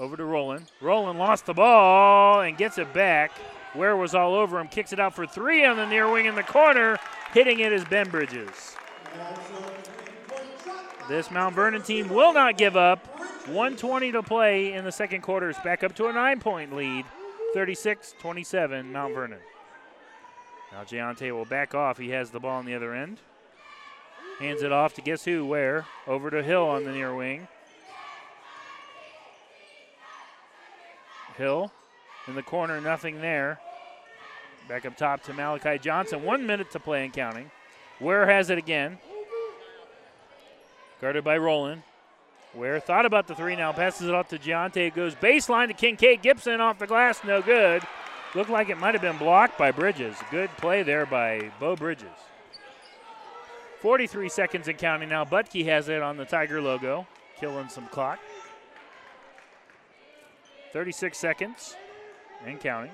Speaker 2: Over to Roland. Roland lost the ball and gets it back. Ware was all over him, kicks it out for three on the near wing in the corner. Hitting it is Ben Bridges. This Mount Vernon team will not give up. 120 to play in the second quarter. It's back up to a nine point lead. 36 27, Mount Vernon. Now Giante will back off. He has the ball on the other end. Hands it off to guess who, Ware? Over to Hill on the near wing. Hill in the corner, nothing there. Back up top to Malachi Johnson. One minute to play and counting. Ware has it again. Guarded by Roland. Ware thought about the three now, passes it off to Giante. Goes baseline to Kincaid Gibson off the glass, no good. Looked like it might have been blocked by Bridges. Good play there by Bo Bridges. 43 seconds and counting now. Butke has it on the Tiger logo, killing some clock. 36 seconds and counting.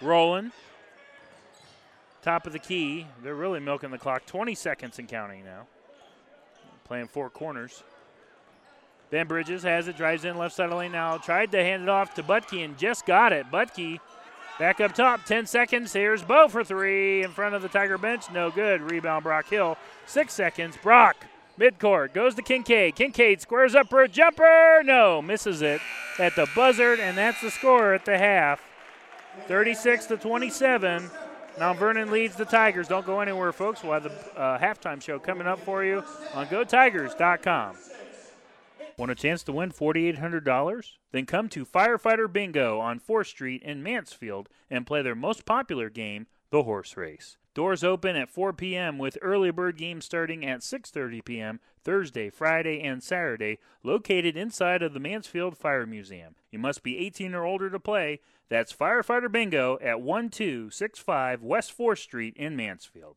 Speaker 2: Roland. Top of the key. They're really milking the clock. 20 seconds and counting now. Playing four corners. Ben Bridges has it, drives in left side of lane now. Tried to hand it off to Butke and just got it. Butke back up top. 10 seconds. Here's Bo for three in front of the Tiger bench. No good. Rebound Brock Hill. Six seconds. Brock midcourt goes to Kincaid. Kincaid squares up for a jumper. No, misses it at the buzzard, and that's the score at the half. 36 to 27. Mount Vernon leads the Tigers. Don't go anywhere, folks. We'll have the uh, halftime show coming up for you on GoTigers.com. Want a chance to win $4,800? Then come to Firefighter Bingo on 4th Street in Mansfield and play their most popular game, the horse race. Doors open at 4 p.m. with early bird games starting at 6:30 p.m. Thursday, Friday, and Saturday, located inside of the Mansfield Fire Museum. You must be 18 or older to play. That's Firefighter Bingo at 1265 West 4th Street in Mansfield.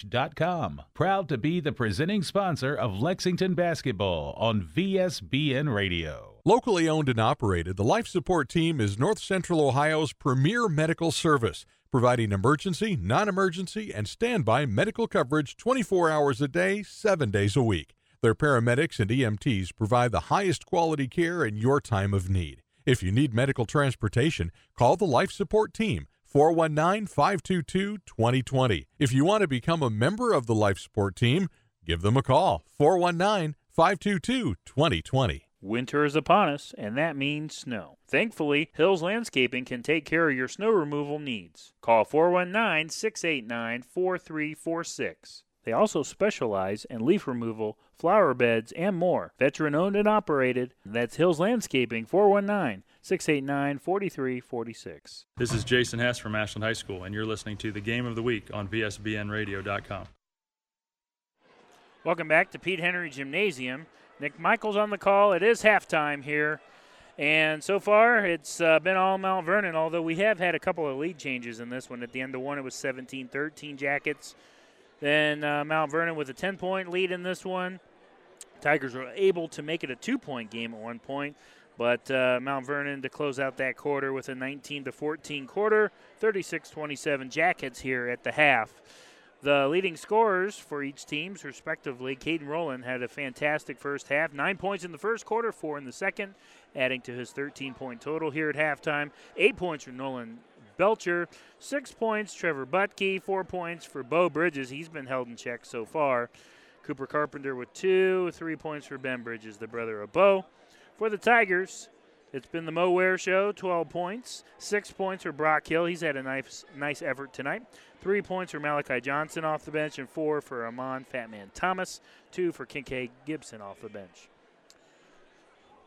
Speaker 3: Proud to be the presenting sponsor of Lexington basketball on VSBN Radio.
Speaker 4: Locally owned and operated, the Life Support Team is North Central Ohio's premier medical service, providing emergency, non emergency, and standby medical coverage 24 hours a day, 7 days a week. Their paramedics and EMTs provide the highest quality care in your time of need. If you need medical transportation, call the Life Support Team 419 522 2020. If you want to become a member of the Life Support Team, give them a call 419 522 2020.
Speaker 2: Winter is upon us, and that means snow. Thankfully, Hills Landscaping can take care of your snow removal needs. Call 419 689 4346. They also specialize in leaf removal, flower beds, and more. Veteran owned and operated. That's Hills Landscaping, 419 689 4346.
Speaker 5: This is Jason Hess from Ashland High School, and you're listening to the Game of the Week on VSBNradio.com.
Speaker 2: Welcome back to Pete Henry Gymnasium. Nick Michaels on the call. It is halftime here. And so far, it's uh, been all Mount Vernon, although we have had a couple of lead changes in this one. At the end of one, it was 17 13 Jackets. Then uh, Mount Vernon with a 10 point lead in this one. Tigers were able to make it a two point game at one point, but uh, Mount Vernon to close out that quarter with a 19 to 14 quarter, 36 27 Jackets here at the half. The leading scorers for each teams, respectively, Caden Rowland had a fantastic first half. Nine points in the first quarter, four in the second, adding to his 13 point total here at halftime. Eight points for Nolan Belcher. Six points, Trevor Butke. Four points for Bo Bridges. He's been held in check so far. Cooper Carpenter with two. Three points for Ben Bridges, the brother of Bo. For the Tigers, it's been the Mo Ware show, 12 points. Six points for Brock Hill. He's had a nice, nice effort tonight. Three points for Malachi Johnson off the bench, and four for Amon Fatman Thomas. Two for Kincaid Gibson off the bench.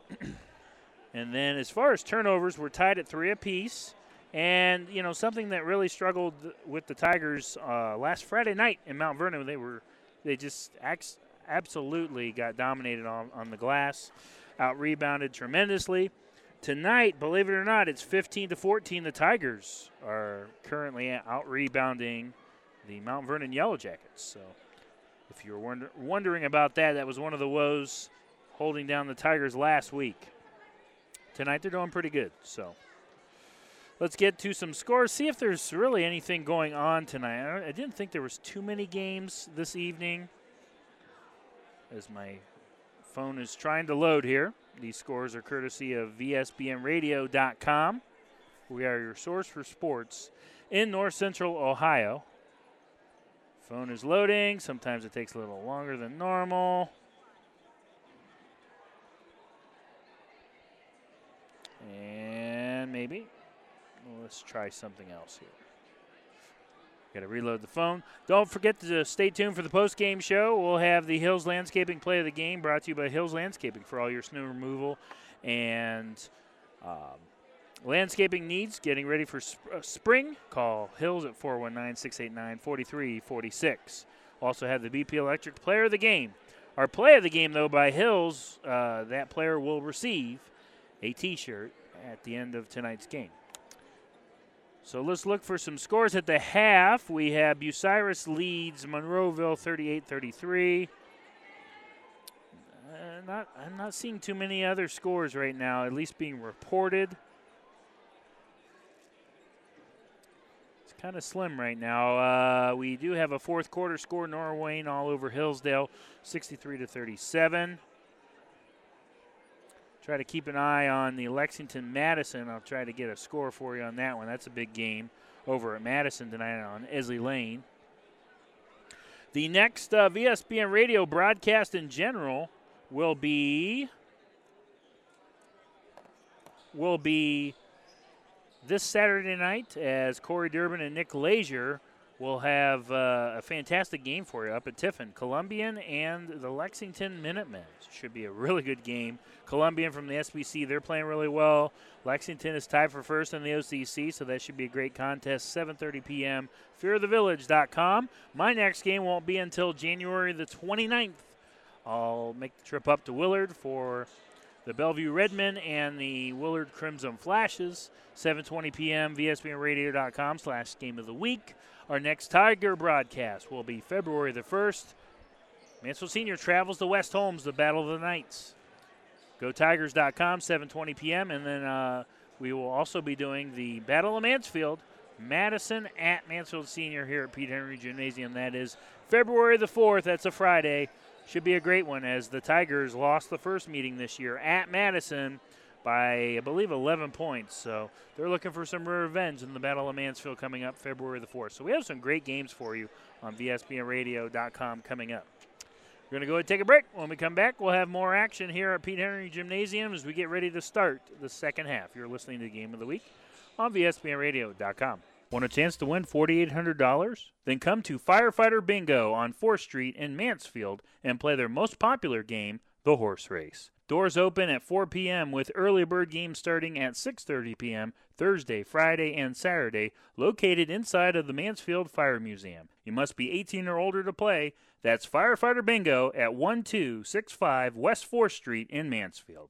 Speaker 2: <clears throat> and then as far as turnovers, we're tied at three apiece. And you know something that really struggled with the Tigers uh, last Friday night in Mount Vernon, they were they just absolutely got dominated on, on the glass, out rebounded tremendously. Tonight, believe it or not, it's 15 to 14. The Tigers are currently out rebounding the Mount Vernon Yellow Jackets. So, if you were wonder- wondering about that, that was one of the woes holding down the Tigers last week. Tonight, they're doing pretty good. So. Let's get to some scores. See if there's really anything going on tonight. I didn't think there was too many games this evening. As my phone is trying to load here, these scores are courtesy of VSBNRadio.com. We are your source for sports in North Central Ohio. Phone is loading. Sometimes it takes a little longer than normal. And maybe let's try something else here. Got to reload the phone. Don't forget to stay tuned for the post game show. We'll have the Hills Landscaping play of the game brought to you by Hills Landscaping for all your snow removal and um, landscaping needs. Getting ready for sp- uh, spring? Call Hills at 419 689 4346. Also have the BP Electric player of the game. Our play of the game, though, by Hills, uh, that player will receive a t shirt at the end of tonight's game. So let's look for some scores at the half. We have Bucyrus leads Monroeville 38 33. Uh, not, I'm not seeing too many other scores right now, at least being reported. It's kind of slim right now. Uh, we do have a fourth quarter score, Norwayne all over Hillsdale, 63 to 37. Try to keep an eye on the Lexington Madison. I'll try to get a score for you on that one. That's a big game over at Madison tonight on Esley Lane. The next uh, VSBN radio broadcast in general will be will be this Saturday night as Corey Durbin and Nick Lazier will have uh, a fantastic game for you up at Tiffin. Columbian and the Lexington Minutemen. Should be a really good game. Columbian from the SBC, they're playing really well. Lexington is tied for first in the OCC, so that should be a great contest. 7:30 p.m. FearOfTheVillage.com. My next game won't be until January the 29th. I'll make the trip up to Willard for the Bellevue Redmen and the Willard Crimson Flashes. 7:20 p.m. VSBNRadio.com slash Game of the Week. Our next Tiger broadcast will be February the 1st. Mansfield Senior travels to West Holmes, the Battle of the Knights. Go Tigers.com, 7:20 p.m. And then uh, we will also be doing the Battle of Mansfield, Madison at Mansfield Senior here at Pete Henry Gymnasium. That is February the 4th. That's a Friday. Should be a great one as the Tigers lost the first meeting this year at Madison by, I believe, 11 points. So they're looking for some revenge in the Battle of Mansfield coming up February the 4th. So we have some great games for you on VSBNradio.com coming up. We're going to go ahead and take a break. When we come back, we'll have more action here at Pete Henry Gymnasium as we get ready to start the second half. You're listening to the Game of the Week on VSBNradio.com. Want a chance to win $4,800? Then come to Firefighter Bingo on 4th Street in Mansfield and play their most popular game, the horse race. Doors open at 4 p.m. with early bird games starting at 6:30 p.m. Thursday, Friday, and Saturday, located inside of the Mansfield Fire Museum. You must be 18 or older to play. That's Firefighter Bingo at 1265 West 4th Street in Mansfield.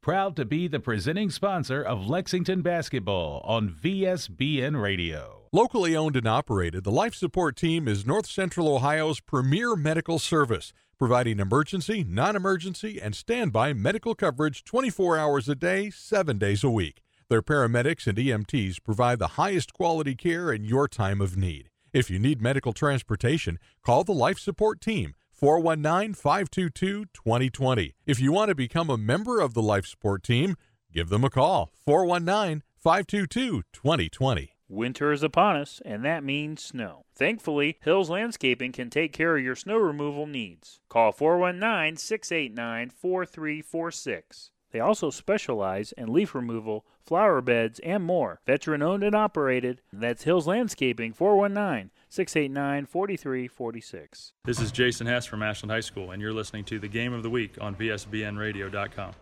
Speaker 3: Proud to be the presenting sponsor of Lexington basketball on VSBN Radio.
Speaker 4: Locally owned and operated, the Life Support Team is North Central Ohio's premier medical service, providing emergency, non emergency, and standby medical coverage 24 hours a day, 7 days a week. Their paramedics and EMTs provide the highest quality care in your time of need. If you need medical transportation, call the Life Support Team 419 522 2020. If you want to become a member of the Life Support Team, give them a call 419 522 2020.
Speaker 2: Winter is upon us, and that means snow. Thankfully, Hills Landscaping can take care of your snow removal needs. Call 419 689 4346. They also specialize in leaf removal, flower beds, and more. Veteran owned and operated. That's Hills Landscaping 419 689 4346.
Speaker 5: This is Jason Hess from Ashland High School, and you're listening to the Game of the Week on VSBNradio.com.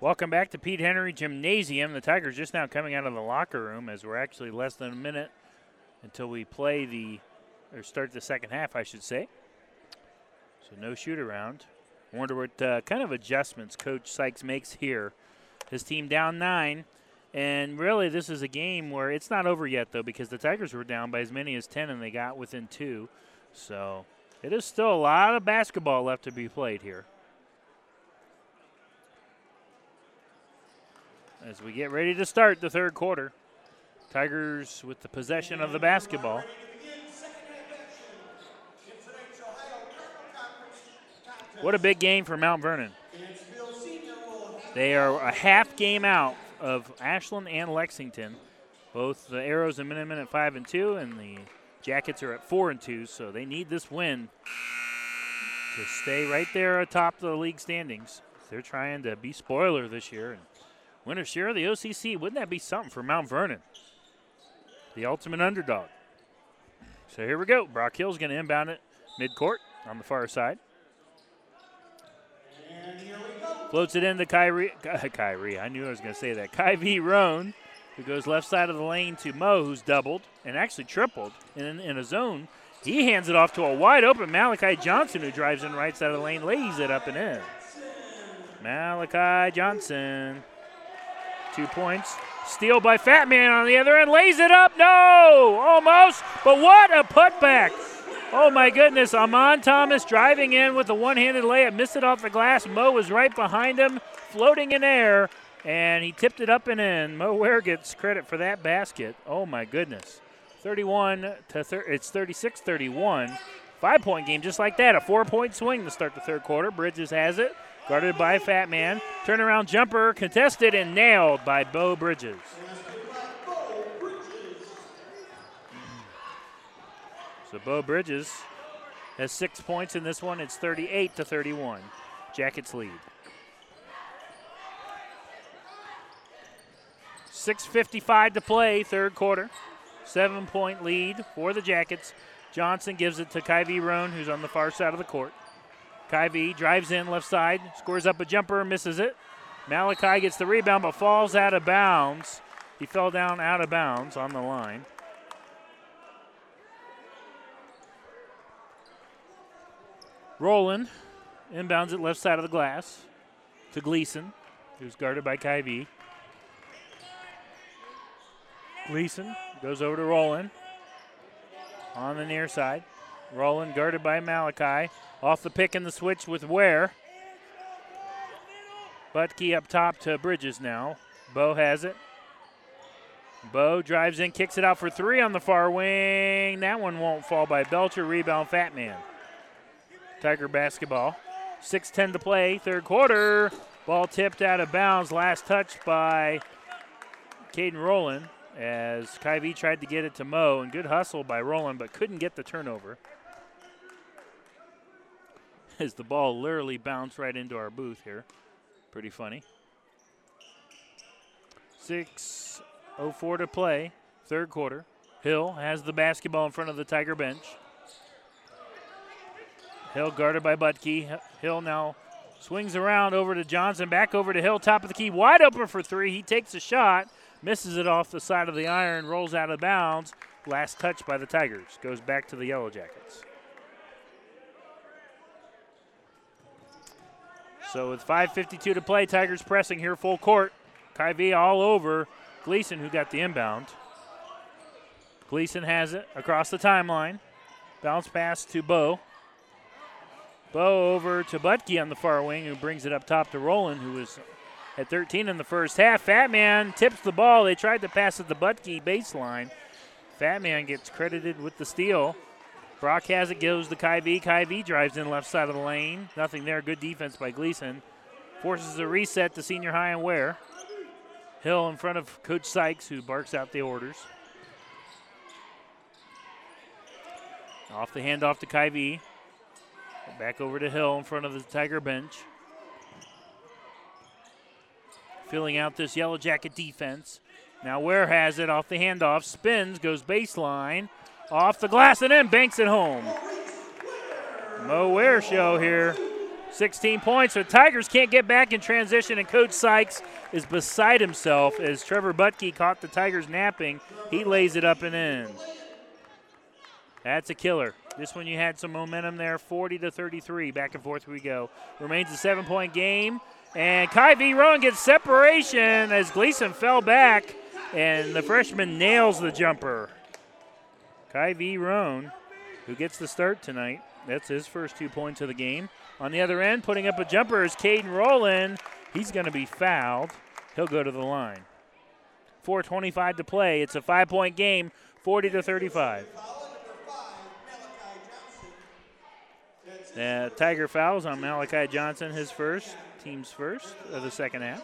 Speaker 2: Welcome back to Pete Henry Gymnasium. The Tigers just now coming out of the locker room as we're actually less than a minute until we play the, or start the second half, I should say. So no shoot around. Wonder what uh, kind of adjustments Coach Sykes makes here. His team down nine. And really, this is a game where it's not over yet, though, because the Tigers were down by as many as 10 and they got within two. So it is still a lot of basketball left to be played here. As we get ready to start the third quarter, Tigers with the possession of the basketball. What a big game for Mount Vernon. They are a half game out of Ashland and Lexington. Both the Arrows and Minutemen at five and two, and the Jackets are at four and two. So they need this win to stay right there atop the league standings. They're trying to be spoiler this year and win a share of the OCC. Wouldn't that be something for Mount Vernon? The ultimate underdog. So here we go. Brock Hill's going to inbound it midcourt on the far side. Floats it into Kyrie. <laughs> Kyrie, I knew I was going to say that. Kyrie Roan, who goes left side of the lane to Mo, who's doubled and actually tripled in, in a zone. He hands it off to a wide open Malachi Johnson, who drives in right side of the lane, lays it up and in. Malachi Johnson, two points. Steal by Fat Man on the other end, lays it up. No, almost, but what a putback! Oh my goodness, Amon Thomas driving in with a one handed layup, missed it off the glass. Mo was right behind him, floating in air, and he tipped it up and in. Mo Ware gets credit for that basket. Oh my goodness. 31 to thir- it's 36 31. Five point game just like that. A four point swing to start the third quarter. Bridges has it, guarded by Fat Man. Turnaround jumper contested and nailed by Bo Bridges. So Bo Bridges has six points in this one. It's 38 to 31. Jackets lead. 6.55 to play, third quarter. Seven point lead for the Jackets. Johnson gives it to Kyvie Roan, who's on the far side of the court. Kyvie drives in left side, scores up a jumper, misses it. Malachi gets the rebound but falls out of bounds. He fell down out of bounds on the line. Roland inbounds it left side of the glass to Gleason, who's guarded by Kyvie. Gleason goes over to Roland on the near side. Roland guarded by Malachi. Off the pick and the switch with Ware. Butke up top to Bridges now. Bo has it. Bo drives in, kicks it out for three on the far wing. That one won't fall by Belcher. Rebound, Fat Man. Tiger basketball. 6.10 to play, third quarter. Ball tipped out of bounds. Last touch by Caden Rowland as Kyvie tried to get it to Mo, and good hustle by Rowland, but couldn't get the turnover. <laughs> As the ball literally bounced right into our booth here. Pretty funny. 6.04 to play, third quarter. Hill has the basketball in front of the Tiger bench. Hill guarded by Butke. Hill now swings around over to Johnson, back over to Hill, top of the key, wide open for three. He takes a shot, misses it off the side of the iron, rolls out of bounds. Last touch by the Tigers. Goes back to the Yellow Jackets. So with 5.52 to play, Tigers pressing here full court. Kyvie all over Gleason, who got the inbound. Gleason has it across the timeline. Bounce pass to Bo. Bo over to Butke on the far wing, who brings it up top to Roland, who was at 13 in the first half. Fat Man tips the ball. They tried to pass it to Butke baseline. Fat Man gets credited with the steal. Brock has it, goes to Kyvie. Kyvie drives in left side of the lane. Nothing there. Good defense by Gleason. Forces a reset to senior high and Ware. Hill in front of Coach Sykes, who barks out the orders. Off the handoff to Kyvie. Back over to Hill in front of the Tiger bench. Filling out this Yellow Jacket defense. Now Ware has it off the handoff, spins, goes baseline, off the glass, and then banks it home. Mo Ware show here. 16 points. So Tigers can't get back in transition, and Coach Sykes is beside himself as Trevor Butke caught the Tigers napping. He lays it up and in. That's a killer. This one you had some momentum there, 40 to 33. Back and forth we go. Remains a seven-point game, and Kyvie Roan gets separation as Gleason fell back, and the freshman nails the jumper. Kyvie Roan, who gets the start tonight. That's his first two points of the game. On the other end, putting up a jumper is Caden Rowland. He's going to be fouled. He'll go to the line. 4.25 to play. It's a five point game, 40 to 35. Uh, Tiger fouls on Malachi Johnson, his first, team's first of the second half.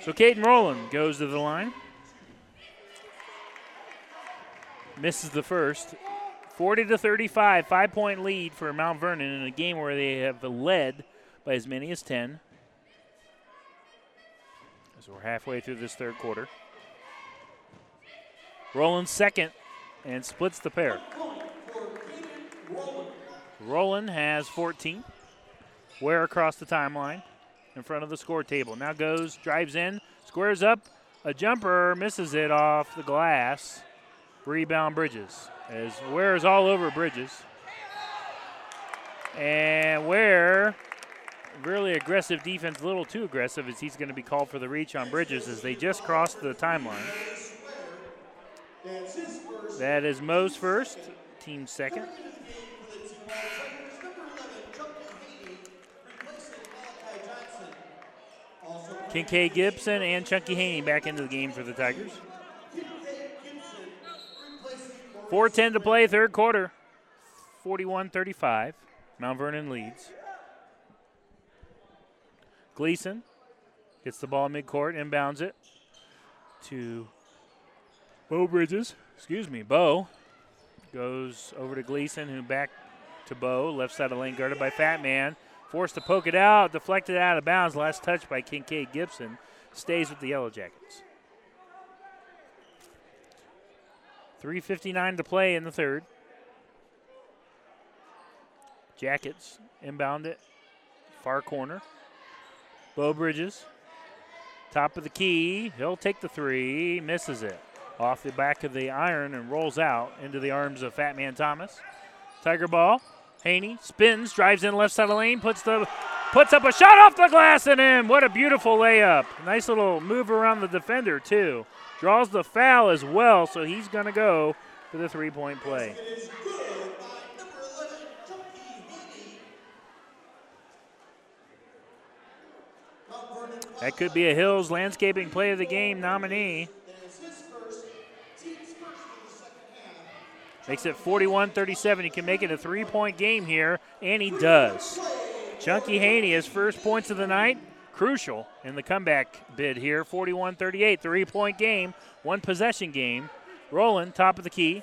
Speaker 2: So Caden Rowland goes to the line. Misses the first. 40 to 35, five point lead for Mount Vernon in a game where they have led by as many as 10. As we're halfway through this third quarter. Rowland second and splits the pair. Rowland has 14. Ware across the timeline in front of the score table. Now goes, drives in, squares up, a jumper, misses it off the glass. Rebound Bridges. As Ware is all over Bridges. And Ware, really aggressive defense, a little too aggressive, as he's going to be called for the reach on Bridges as they just crossed the timeline. That is Mo's first, team second. Kincaid Gibson and Chunky Haney back into the game for the Tigers. 4.10 to play, third quarter. 41 35. Mount Vernon leads. Gleason gets the ball midcourt, inbounds it to Bo Bridges. Excuse me, Bo goes over to Gleason, who back to Bo. left side of the lane guarded by Fat Man. Forced to poke it out, deflected out of bounds. Last touch by Kincaid Gibson. Stays with the Yellow Jackets. 3.59 to play in the third. Jackets inbound it. Far corner. Bo Bridges. Top of the key. He'll take the three. Misses it. Off the back of the iron and rolls out into the arms of Fat Man Thomas. Tiger ball. Haney spins, drives in left side of the lane, puts the puts up a shot off the glass and in. What a beautiful layup. Nice little move around the defender, too. Draws the foul as well, so he's to go for the three point play. That could be a Hills Landscaping Play of the Game nominee. Makes it 41 37. He can make it a three point game here, and he does. Chunky Haney, his first points of the night, crucial in the comeback bid here. 41 38, three point game, one possession game. Rowland, top of the key.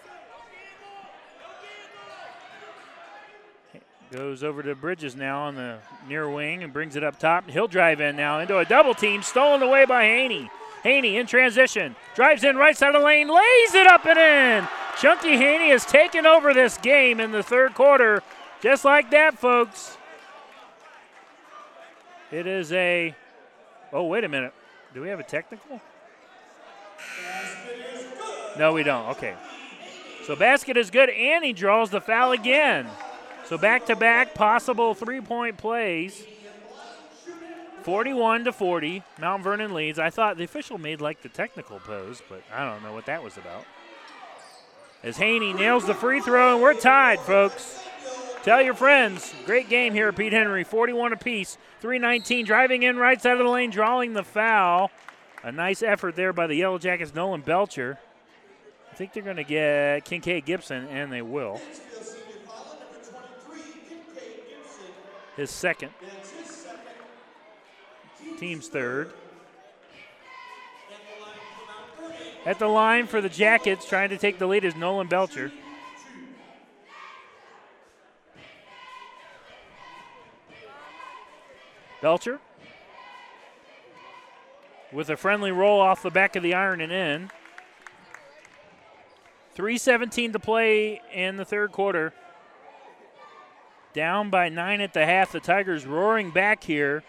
Speaker 2: Goes over to Bridges now on the near wing and brings it up top. He'll drive in now into a double team, stolen away by Haney. Haney in transition, drives in right side of the lane, lays it up and in. Chunky Haney has taken over this game in the third quarter. Just like that, folks. It is a. Oh, wait a minute. Do we have a technical? No, we don't. Okay. So basket is good, and he draws the foul again. So back to back possible three point plays. 41 to 40. Mount Vernon leads. I thought the official made like the technical pose, but I don't know what that was about. As Haney nails the free throw, and we're tied, folks. Tell your friends. Great game here Pete Henry. 41 apiece. 319 driving in right side of the lane, drawing the foul. A nice effort there by the Yellow Jackets, Nolan Belcher. I think they're going to get Kincaid Gibson, and they will. His second. Team's third. At the line for the Jackets, trying to take the lead is Nolan Belcher. Belcher with a friendly roll off the back of the iron and in. 3.17 to play in the third quarter. Down by nine at the half. The Tigers roaring back here.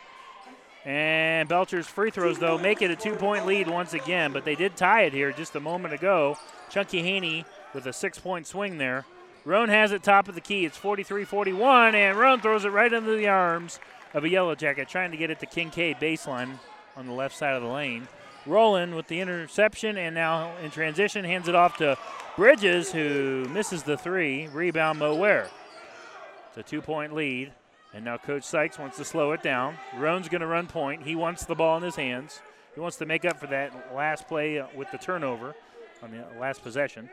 Speaker 2: And Belcher's free throws, though, make it a two point lead once again, but they did tie it here just a moment ago. Chunky Haney with a six point swing there. Roan has it top of the key. It's 43 41, and Roan throws it right into the arms of a Yellow Jacket, trying to get it to Kincaid baseline on the left side of the lane. Rowland with the interception, and now in transition, hands it off to Bridges, who misses the three. Rebound, Mo Ware. It's a two point lead. And now Coach Sykes wants to slow it down. Roan's going to run point. He wants the ball in his hands. He wants to make up for that last play uh, with the turnover on the last possession.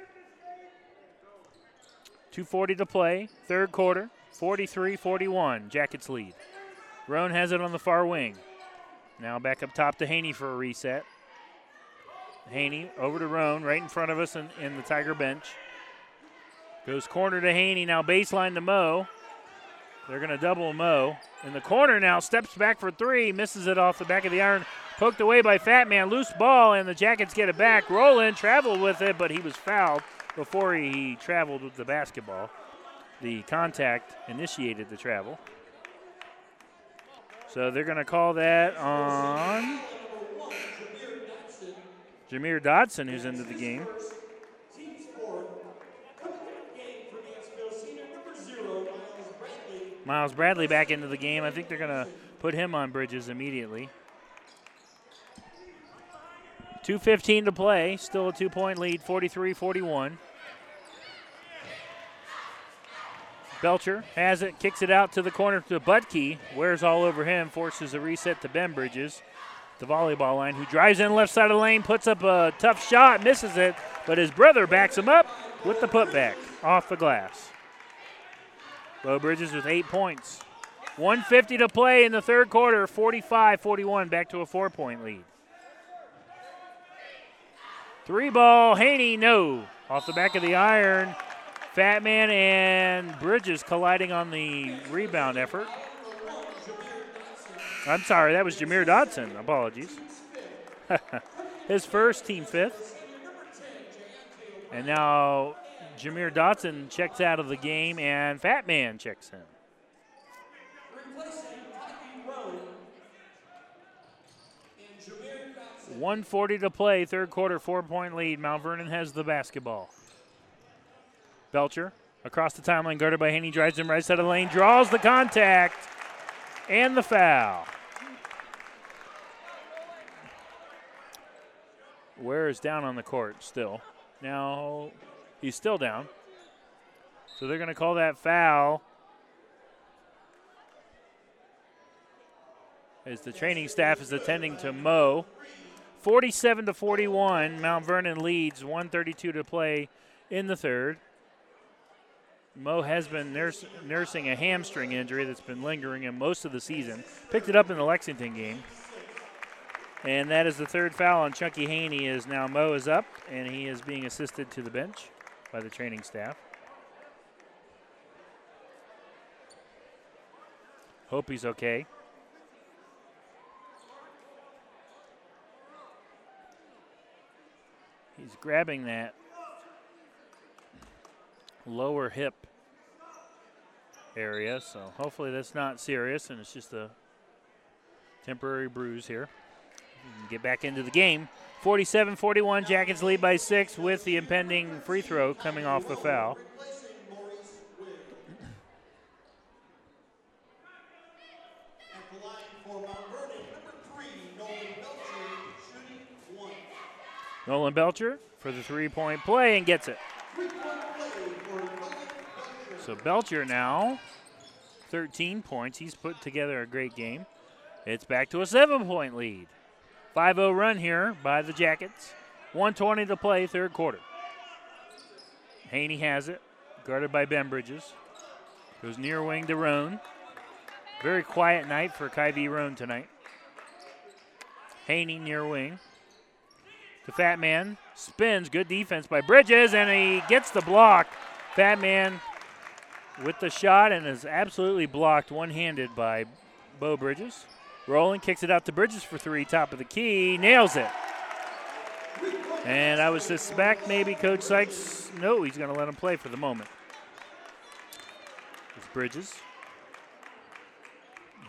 Speaker 2: 2.40 to play, third quarter, 43 41. Jackets lead. Roan has it on the far wing. Now back up top to Haney for a reset. Haney over to Roan, right in front of us in, in the Tiger bench. Goes corner to Haney, now baseline to Mo. They're going to double Mo. In the corner now, steps back for three, misses it off the back of the iron. Poked away by Fat Man, loose ball, and the Jackets get it back. Roland traveled with it, but he was fouled before he traveled with the basketball. The contact initiated the travel. So they're going to call that on Jameer Dodson, who's into the game. Miles Bradley back into the game. I think they're going to put him on Bridges immediately. 2.15 to play. Still a two point lead, 43 41. Belcher has it, kicks it out to the corner to Budke. Ware's all over him, forces a reset to Ben Bridges, the volleyball line, who drives in left side of the lane, puts up a tough shot, misses it, but his brother backs him up with the putback off the glass. Bo Bridges with eight points. 150 to play in the third quarter, 45 41, back to a four point lead. Three ball, Haney, no. Off the back of the iron. Fat Man and Bridges colliding on the rebound effort. I'm sorry, that was Jameer Dodson. Apologies. <laughs> His first, team fifth. And now Jameer Dotson checks out of the game, and Fat Man checks in. 140 to play, third quarter, four point lead. Mount Vernon has the basketball. Belcher across the timeline, guarded by Haney, drives him right side of the lane, draws the contact, and the foul. Ware is down on the court still. Now he's still down. So they're going to call that foul. As the training staff is attending to Mo. 47 to 41, Mount Vernon leads, 132 to play in the third. Mo has been nurse, nursing a hamstring injury that's been lingering him most of the season. Picked it up in the Lexington game. And that is the third foul on Chunky Haney as now Mo is up and he is being assisted to the bench by the training staff. Hope he's okay. He's grabbing that lower hip area, so hopefully that's not serious and it's just a temporary bruise here. Get back into the game. 47 41, Jackets lead by six with the impending free throw coming off the foul. Nolan Belcher for the three point play and gets it. So Belcher now, 13 points. He's put together a great game. It's back to a seven point lead. 5 0 run here by the Jackets. 120 to play, third quarter. Haney has it, guarded by Ben Bridges. Goes near wing to Roan. Very quiet night for Kyvie Roan tonight. Haney near wing. The Fat Man spins. Good defense by Bridges, and he gets the block. Fat Man with the shot and is absolutely blocked one handed by Bo Bridges. Roland, kicks it out to Bridges for three, top of the key, nails it. And I would suspect maybe Coach Sykes, no, he's going to let him play for the moment. It's Bridges.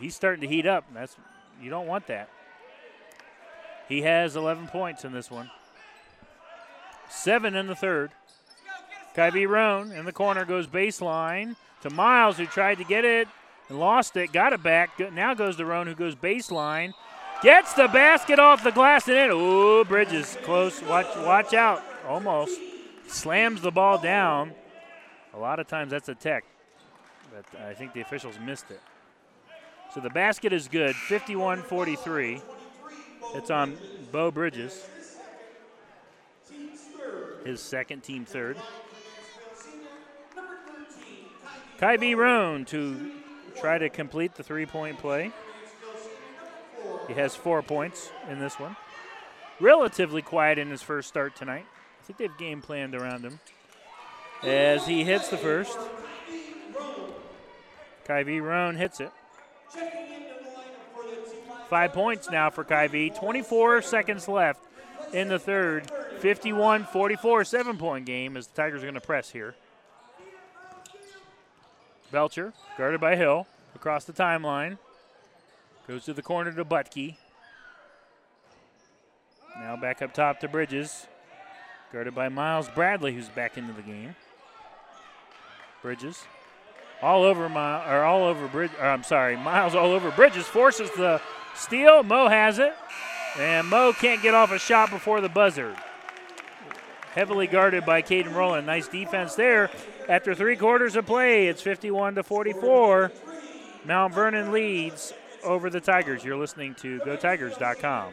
Speaker 2: He's starting to heat up. That's you don't want that. He has 11 points in this one. Seven in the third. Kyvie Roan in the corner goes baseline to Miles, who tried to get it and lost it. Got it back. Now goes to Roan, who goes baseline. Gets the basket off the glass and in. Ooh, Bridges close. Watch, watch out. Almost slams the ball down. A lot of times that's a tech, but I think the officials missed it. So the basket is good. 51 43. It's on Bo Bridges. His second, team third. Kyvie Roan to try to complete the three point play. He has four points in this one. Relatively quiet in his first start tonight. I think they've game planned around him. As he hits the first, Kyvie Roan hits it. Five points now for Kyvie. 24 seconds left in the third. 51 44, seven point game as the Tigers are going to press here. Belcher, guarded by Hill, across the timeline. Goes to the corner to Butke. Now back up top to Bridges. Guarded by Miles Bradley, who's back into the game. Bridges. All over my or all over Bridge I'm sorry, Miles all over Bridges forces the steal. Mo has it. And Mo can't get off a shot before the buzzer. Heavily guarded by Caden Rowland. Nice defense there. After three quarters of play, it's 51 to 44. Mount Vernon leads over the Tigers. You're listening to GoTigers.com.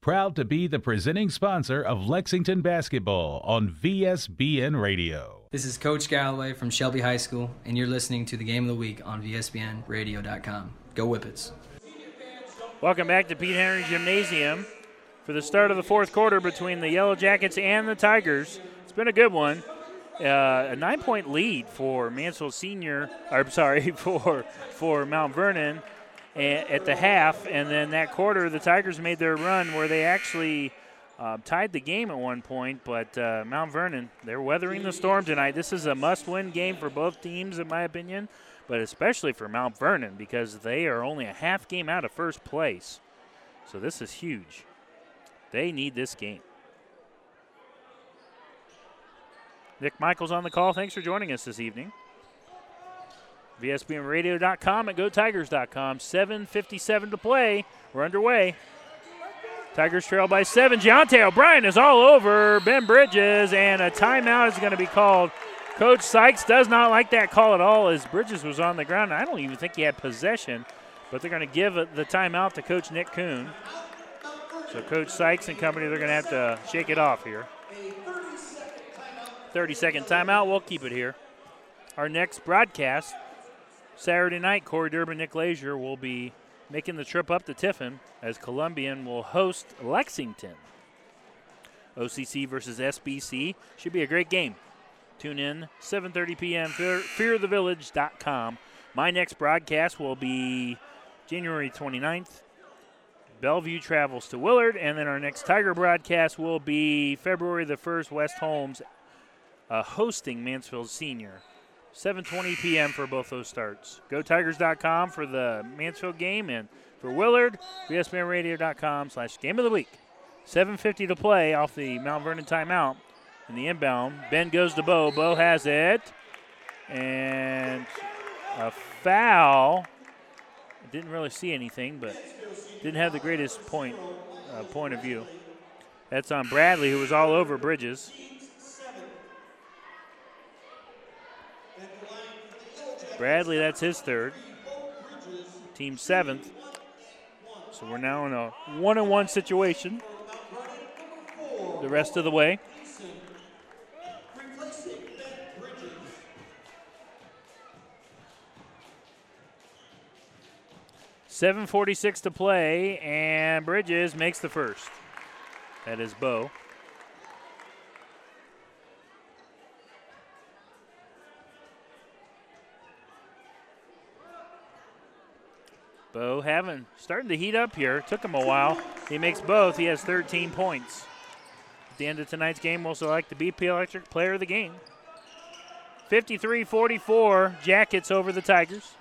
Speaker 3: Proud to be the presenting sponsor of Lexington basketball on VSBN Radio.
Speaker 7: This is Coach Galloway from Shelby High School, and you're listening to the Game of the Week on VSBNRadio.com. Go Whippets.
Speaker 2: Welcome back to Pete Henry Gymnasium for the start of the fourth quarter between the Yellow Jackets and the Tigers. It's been a good one. Uh, a nine-point lead for Mansfield Senior. I'm sorry <laughs> for for Mount Vernon at the half, and then that quarter, the Tigers made their run where they actually uh, tied the game at one point. But uh, Mount Vernon, they're weathering the storm tonight. This is a must-win game for both teams, in my opinion, but especially for Mount Vernon because they are only a half game out of first place. So this is huge. They need this game. Nick Michaels on the call. Thanks for joining us this evening. VSBNradio.com and GoTigers.com. 7.57 to play. We're underway. Tigers trail by seven. Deontay O'Brien is all over Ben Bridges, and a timeout is going to be called. Coach Sykes does not like that call at all as Bridges was on the ground. I don't even think he had possession, but they're going to give the timeout to Coach Nick Kuhn. So Coach Sykes and company, they're going to have to shake it off here. 30 second timeout. We'll keep it here. Our next broadcast, Saturday night, Corey Durbin, Nick Leisure will be making the trip up to Tiffin as Columbian will host Lexington. OCC versus SBC should be a great game. Tune in 7:30 p.m. Fear, fearthevillage.com. My next broadcast will be January 29th. Bellevue travels to Willard, and then our next Tiger broadcast will be February the 1st. West Holmes uh, hosting Mansfield Senior. 7:20 p.m. for both those starts. GoTigers.com for the Mansfield game and for Willard, VSBNRadio.com slash Game of the Week. 7:50 to play off the Mount Vernon timeout in the inbound. Ben goes to Bo. Bo has it, and a foul. Didn't really see anything, but didn't have the greatest point uh, point of view. That's on Bradley, who was all over Bridges. Bradley, that's his third. Team seventh. So we're now in a one on one situation the rest of the way. Seven forty-six to play, and Bridges makes the first. That is Bo. Bo having starting to heat up here. Took him a while. He makes both. He has 13 points. At the end of tonight's game, we'll select the BP Electric Player of the Game. 53-44, Jackets over the Tigers.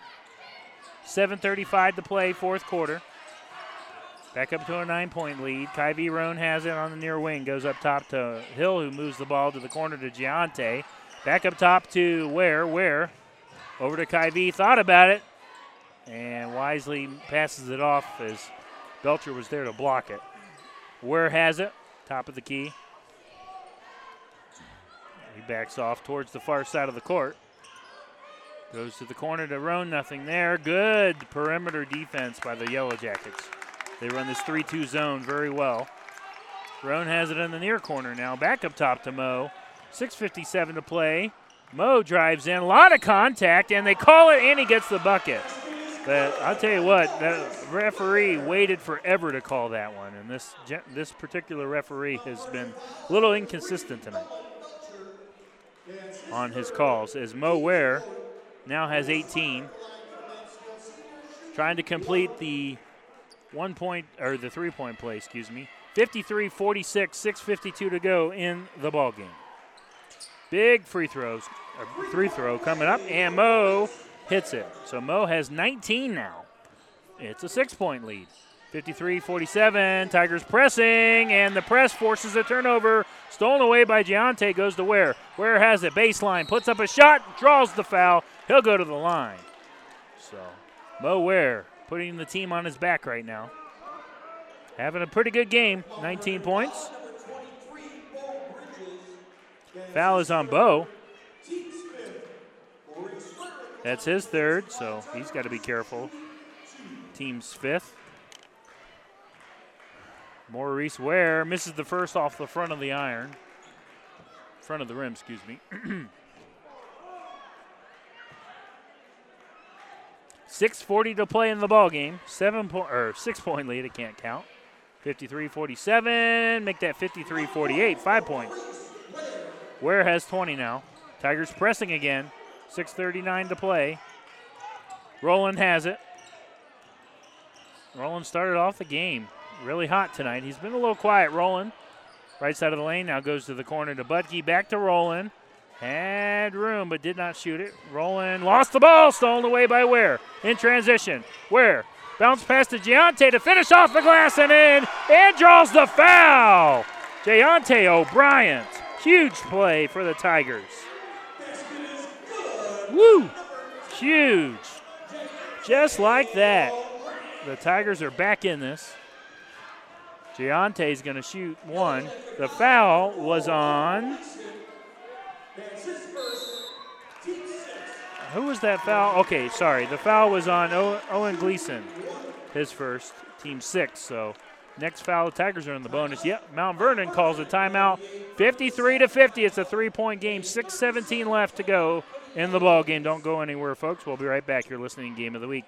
Speaker 2: 7:35 to play, fourth quarter. Back up to a nine point lead. Kyvie Roan has it on the near wing. Goes up top to Hill, who moves the ball to the corner to Giante. Back up top to Ware. Ware over to Kyvie. Thought about it and wisely passes it off as Belcher was there to block it. Ware has it. Top of the key. He backs off towards the far side of the court. Goes to the corner to Roan, nothing there. Good perimeter defense by the Yellow Jackets. They run this 3 2 zone very well. Roan has it in the near corner now. Back up top to Mo. 6.57 to play. Mo drives in. A lot of contact, and they call it, and he gets the bucket. But I'll tell you what, the referee waited forever to call that one, and this this particular referee has been a little inconsistent tonight on his calls. As Mo Ware now has 18, trying to complete the one point or the three point play, excuse me. 53-46, 6:52 to go in the ball game. Big free throws, free throw coming up, and Mo hits it. So Mo has 19 now. It's a six point lead. 53 47. Tigers pressing, and the press forces a turnover. Stolen away by Giante. Goes to Ware. Ware has it. Baseline. Puts up a shot. Draws the foul. He'll go to the line. So Mo Ware putting the team on his back right now. Having a pretty good game. 19 points. Foul is on Bo. That's his third, so he's got to be careful. Team's fifth. Maurice Ware misses the first off the front of the iron. Front of the rim, excuse me. <clears throat> Six forty to play in the ball game. Seven point or six point lead. It can't count. 53-47. Make that 53-48. Five points. Ware has 20 now. Tigers pressing again. 6.39 to play. Roland has it. Roland started off the game really hot tonight. He's been a little quiet, Roland. Right side of the lane now goes to the corner to Butke. Back to Roland. Had room, but did not shoot it. Roland lost the ball, stolen away by Ware. In transition. Ware bounce pass to Giante to finish off the glass and in, and draws the foul. Giante O'Brien. Huge play for the Tigers. Woo! Huge. Just like that. The Tigers are back in this. Giante is going to shoot one. The foul was on. Who was that foul? Okay, sorry. The foul was on Owen Gleason, his first, team six. So next foul, the Tigers are in the bonus. Yep, Mount Vernon calls a timeout. 53 to 50. It's a three point game. 6:17 left to go in the ball game. Don't go anywhere, folks. We'll be right back. You're listening Game of the Week.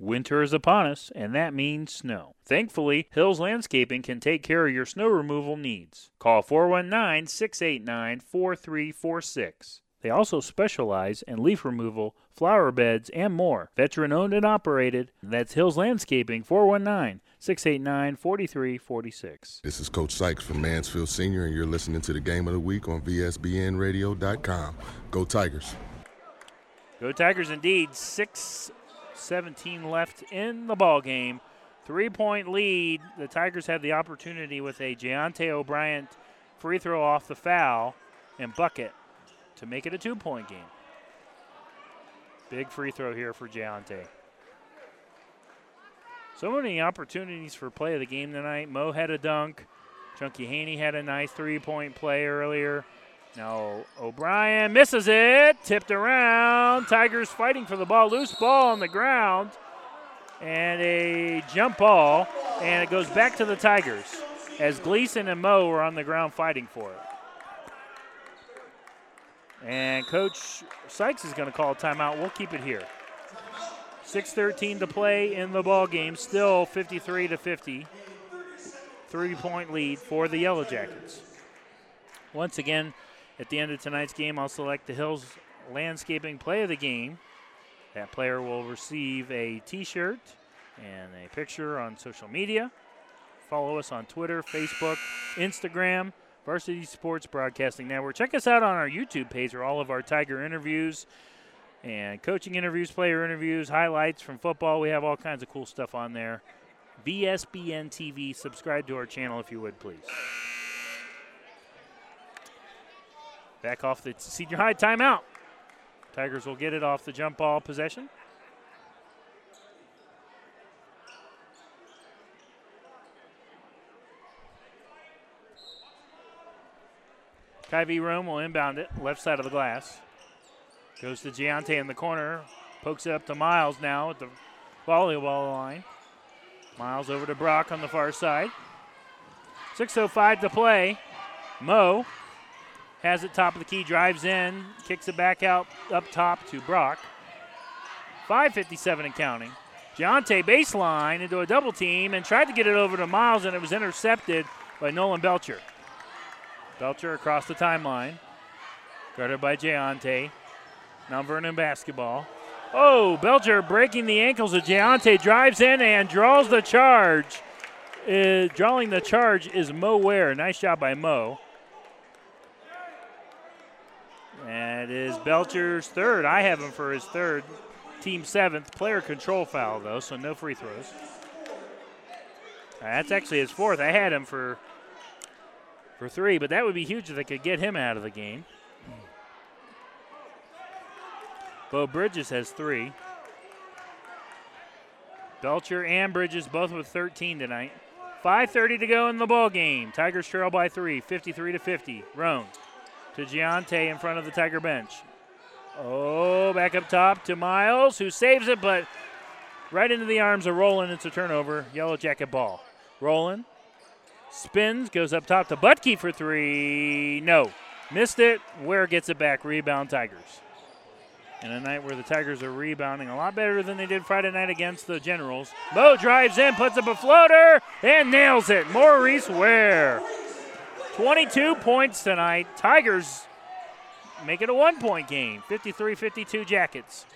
Speaker 2: Winter is upon us, and that means snow. Thankfully, Hills Landscaping can take care of your snow removal needs. Call 419 689 4346. They also specialize in leaf removal, flower beds, and more. Veteran owned and operated. That's Hills Landscaping 419 689 4346.
Speaker 6: This is Coach Sykes from Mansfield Senior, and you're listening to the Game of the Week on VSBNradio.com. Go Tigers.
Speaker 2: Go Tigers indeed. 6 17 left in the ball game. Three point lead. The Tigers had the opportunity with a Giante O'Brien free throw off the foul and bucket to make it a two point game. Big free throw here for Giante. So many opportunities for play of the game tonight. Mo had a dunk. Chunky Haney had a nice three point play earlier. Now O'Brien misses it. Tipped around. Tigers fighting for the ball. Loose ball on the ground. And a jump ball. And it goes back to the Tigers as Gleason and Mo were on the ground fighting for it. And Coach Sykes is going to call a timeout. We'll keep it here. 6:13 to play in the ball game. Still 53 to 50. Three-point lead for the Yellow Jackets. Once again, at the end of tonight's game, I'll select the Hills Landscaping Play of the Game. That player will receive a T-shirt and a picture on social media. Follow us on Twitter, Facebook, Instagram. Varsity Sports Broadcasting Network. Check us out on our YouTube page for all of our Tiger interviews and coaching interviews, player interviews, highlights from football. We have all kinds of cool stuff on there. VSBN TV. Subscribe to our channel if you would, please. Back off the senior high timeout. Tigers will get it off the jump ball possession. Kyvie Roan will inbound it, left side of the glass. Goes to Giante in the corner, pokes it up to Miles now at the volleyball line. Miles over to Brock on the far side. 6.05 to play. Mo has it top of the key, drives in, kicks it back out up top to Brock. 5.57 and counting. Giante baseline into a double team and tried to get it over to Miles, and it was intercepted by Nolan Belcher. Belcher across the timeline. Guarded by Giante. Mount Vernon basketball. Oh, Belcher breaking the ankles of Giante, drives in and draws the charge. Uh, drawing the charge is Mo Ware. Nice job by Mo. That is Belcher's third. I have him for his third. Team seventh. Player control foul, though, so no free throws. That's actually his fourth. I had him for for three, but that would be huge if they could get him out of the game. Bo Bridges has three. Belcher and Bridges both with 13 tonight. 5.30 to go in the ball game. Tigers trail by three, 53 to 50. Roan to Giante in front of the Tiger bench. Oh, back up top to Miles, who saves it, but right into the arms of Roland. It's a turnover. Yellow Jacket ball. Roland spins, goes up top to Butke for three. No, missed it. Ware gets it back. Rebound Tigers. In a night where the Tigers are rebounding a lot better than they did Friday night against the Generals. Mo drives in, puts up a floater, and nails it. Maurice Ware. 22 points tonight. Tigers make it a one point game. 53 52 Jackets.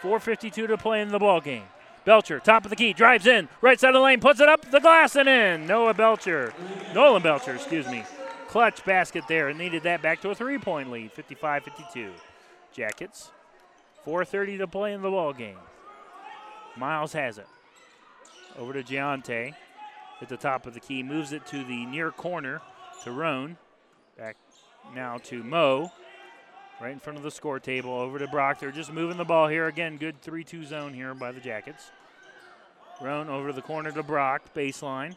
Speaker 2: 4.52 to play in the ball game. Belcher, top of the key, drives in, right side of the lane, puts it up the glass and in. Noah Belcher, Nolan Belcher, excuse me. Clutch basket there and needed that back to a three point lead, 55 52. Jackets. 4.30 to play in the ball game. Miles has it. Over to Giante at the top of the key, moves it to the near corner to Roan. Back now to Mo. Right in front of the score table. Over to Brock. They're just moving the ball here. Again, good 3 2 zone here by the Jackets. Roan over to the corner to Brock. Baseline.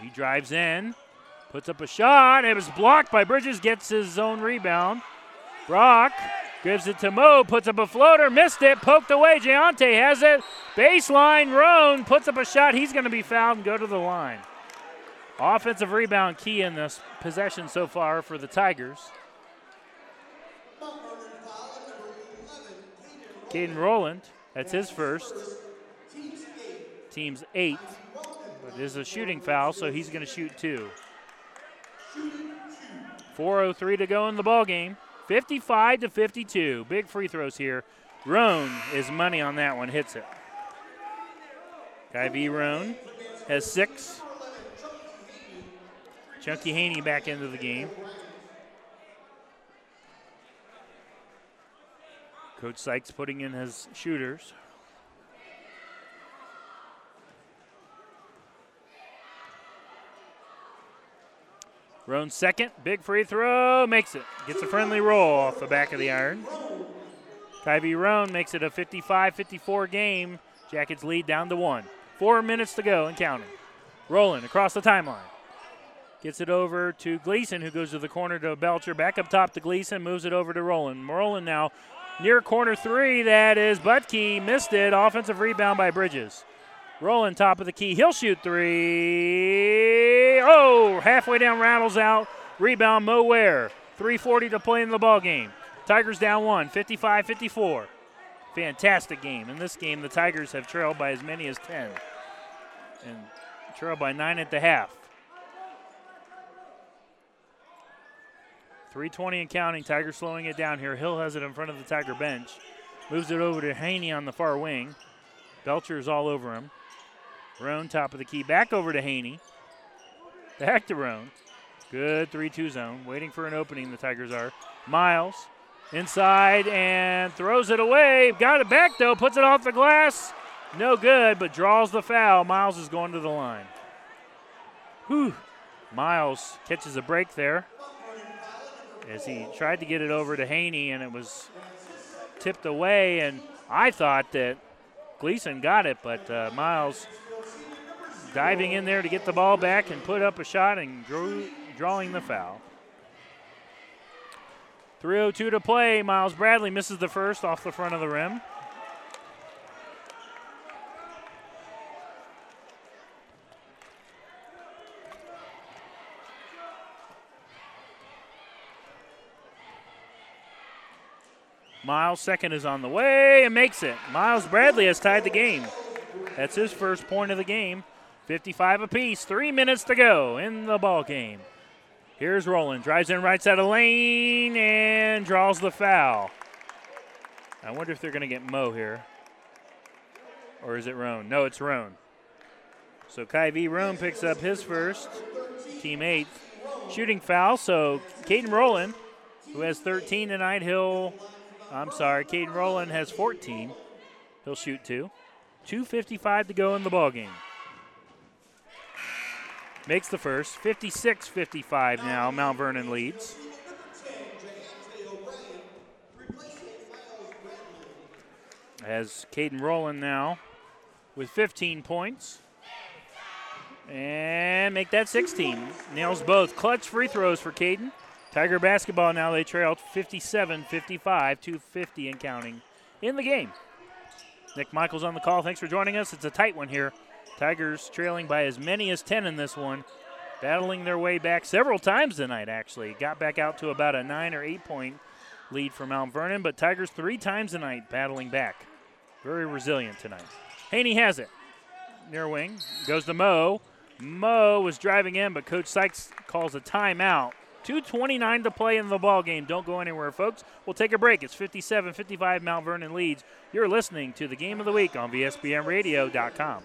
Speaker 2: He drives in. Puts up a shot. It was blocked by Bridges. Gets his zone rebound. Brock gives it to Mo. Puts up a floater. Missed it. Poked away. Giante has it. Baseline. Roan puts up a shot. He's going to be fouled and go to the line. Offensive rebound key in this possession so far for the Tigers. Caden Rowland, that's his first. Team's eight. But it is a shooting foul, so he's going to shoot two. 4.03 to go in the ball game. 55 to 52. Big free throws here. Roan is money on that one, hits it. Kyvie Roan has six. Chunky Haney back into the game. Coach Sykes putting in his shooters. Roan second, big free throw, makes it. Gets a friendly roll off the back of the iron. Kyvie Roan makes it a 55 54 game. Jackets lead down to one. Four minutes to go and counting. Roland across the timeline. Gets it over to Gleason, who goes to the corner to Belcher. Back up top to Gleason, moves it over to Roland. Roland now near corner three. That is Butke. Missed it. Offensive rebound by Bridges. Roland top of the key. He'll shoot three. Oh, halfway down, rattles out. Rebound, Mo Ware. 3.40 to play in the ball game. Tigers down one, 55 54. Fantastic game. In this game, the Tigers have trailed by as many as 10 and trailed by nine at the half. 320 and counting. Tigers slowing it down here. Hill has it in front of the Tiger bench. Moves it over to Haney on the far wing. Belcher is all over him. Roan top of the key. Back over to Haney. Back to Roan. Good 3 2 zone. Waiting for an opening, the Tigers are. Miles inside and throws it away. Got it back though. Puts it off the glass. No good, but draws the foul. Miles is going to the line. Whew. Miles catches a break there as he tried to get it over to Haney, and it was tipped away. And I thought that Gleason got it, but uh, Miles diving in there to get the ball back and put up a shot and drew, drawing the foul. 3.02 to play. Miles Bradley misses the first off the front of the rim. Miles' second is on the way and makes it. Miles Bradley has tied the game. That's his first point of the game. 55 apiece. Three minutes to go in the ball game. Here's Roland. Drives in right side of lane and draws the foul. I wonder if they're going to get Mo here. Or is it Roan? No, it's Roan. So Kyvie Roan picks up his first, team eighth. Shooting foul, so Caden Roland, who has 13 tonight, he'll I'm sorry, Caden Rowland has 14. He'll shoot two. 2.55 to go in the ball game. Makes the first. 56 55 now. Mount Vernon leads. As Caden Rowland now with 15 points. And make that 16. Nails both. Clutch free throws for Caden. Tiger basketball now they trail 57 55, 250 and counting in the game. Nick Michaels on the call. Thanks for joining us. It's a tight one here. Tigers trailing by as many as 10 in this one, battling their way back several times tonight, actually. Got back out to about a nine or eight point lead for Mount Vernon, but Tigers three times tonight battling back. Very resilient tonight. Haney has it. Near wing. Goes to Mo. Mo was driving in, but Coach Sykes calls a timeout. 2.29 to play in the ball game. Don't go anywhere, folks. We'll take a break. It's 57 55 Mount Vernon leads. You're listening to the game of the week on VSBNradio.com.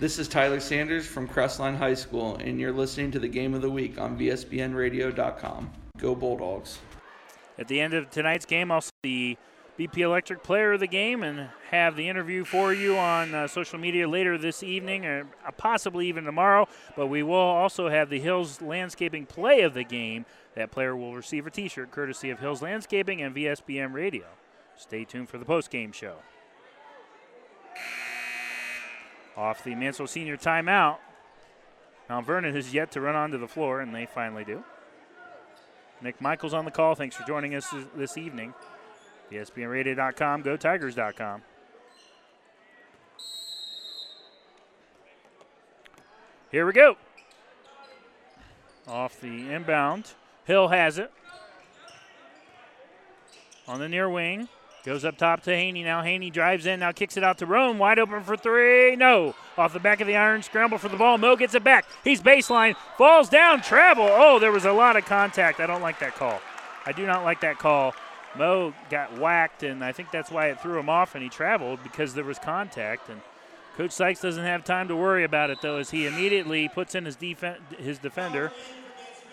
Speaker 8: This is Tyler Sanders from Crestline High School, and you're listening to the Game of the Week on VSBNRadio.com. Go Bulldogs.
Speaker 2: At the end of tonight's game, I'll see the BP Electric Player of the Game and have the interview for you on uh, social media later this evening or uh, possibly even tomorrow. But we will also have the Hills Landscaping Play of the Game that player will receive a t shirt courtesy of Hills Landscaping and VSBN Radio. Stay tuned for the post game show. Off the Mansfield Senior timeout. Mount Vernon has yet to run onto the floor, and they finally do. Nick Michaels on the call. Thanks for joining us this evening. VSBNRadio.com, GoTigers.com. Here we go. Off the inbound. Hill has it. On the near wing. Goes up top to Haney. Now Haney drives in. Now kicks it out to Roan. Wide open for three. No. Off the back of the iron. Scramble for the ball. Mo gets it back. He's baseline. Falls down. Travel. Oh, there was a lot of contact. I don't like that call. I do not like that call. Mo got whacked, and I think that's why it threw him off, and he traveled because there was contact. And Coach Sykes doesn't have time to worry about it, though, as he immediately puts in his, def- his defender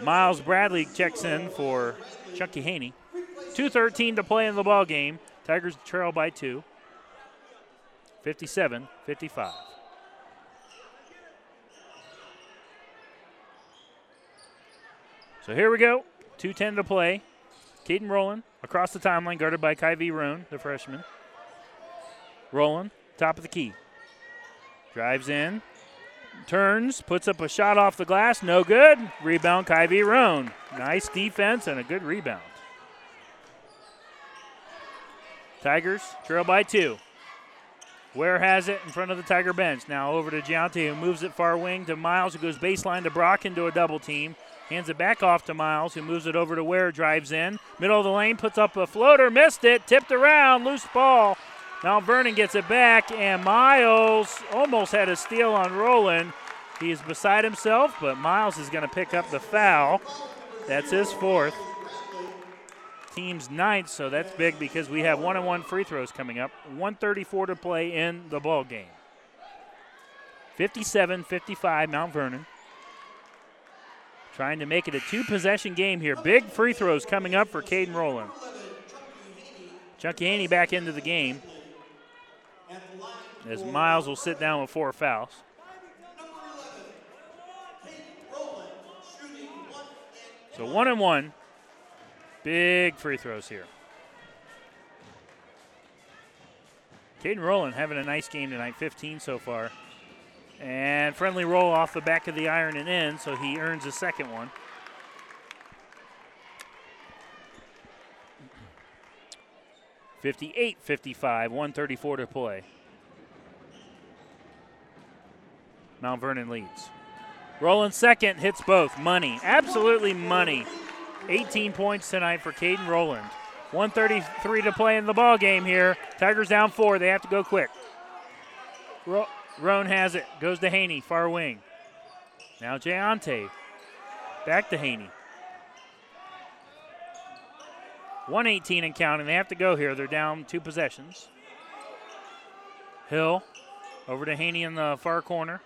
Speaker 2: Miles Bradley checks in for Chunky Haney. 2.13 to play in the ball game. Tigers trail by two. 57 55. So here we go. 2.10 to play. Caden Rowland across the timeline, guarded by Kyvie Roan, the freshman. Rowland, top of the key. Drives in, turns, puts up a shot off the glass, no good. Rebound, Kyvie Roan. Nice defense and a good rebound. Tigers trail by two. Ware has it in front of the Tiger bench. Now over to Giante, who moves it far wing to Miles, who goes baseline to Brock into a double team. Hands it back off to Miles, who moves it over to Ware, drives in. Middle of the lane, puts up a floater, missed it, tipped around, loose ball. Now Vernon gets it back, and Miles almost had a steal on Roland. He is beside himself, but Miles is going to pick up the foul. That's his fourth. Team's ninth, so that's big because we have one on one free throws coming up. 134 to play in the ball game. 57 55, Mount Vernon. Trying to make it a two possession game here. Big free throws coming up for Caden Rowland. Chunky Haney back into the game as Miles will sit down with four fouls. So one and one. Big free throws here. Caden Rowland having a nice game tonight, 15 so far. And friendly roll off the back of the iron and in, so he earns a second one. Fifty-eight, fifty-five, 134 to play. Mount Vernon leads. Roland second, hits both. Money, absolutely money. 18 points tonight for Caden Rowland. 133 to play in the ball game here. Tigers down four. They have to go quick. Ro- Roan has it. Goes to Haney, far wing. Now Giante. Back to Haney. 118 and counting. They have to go here. They're down two possessions. Hill over to Haney in the far corner.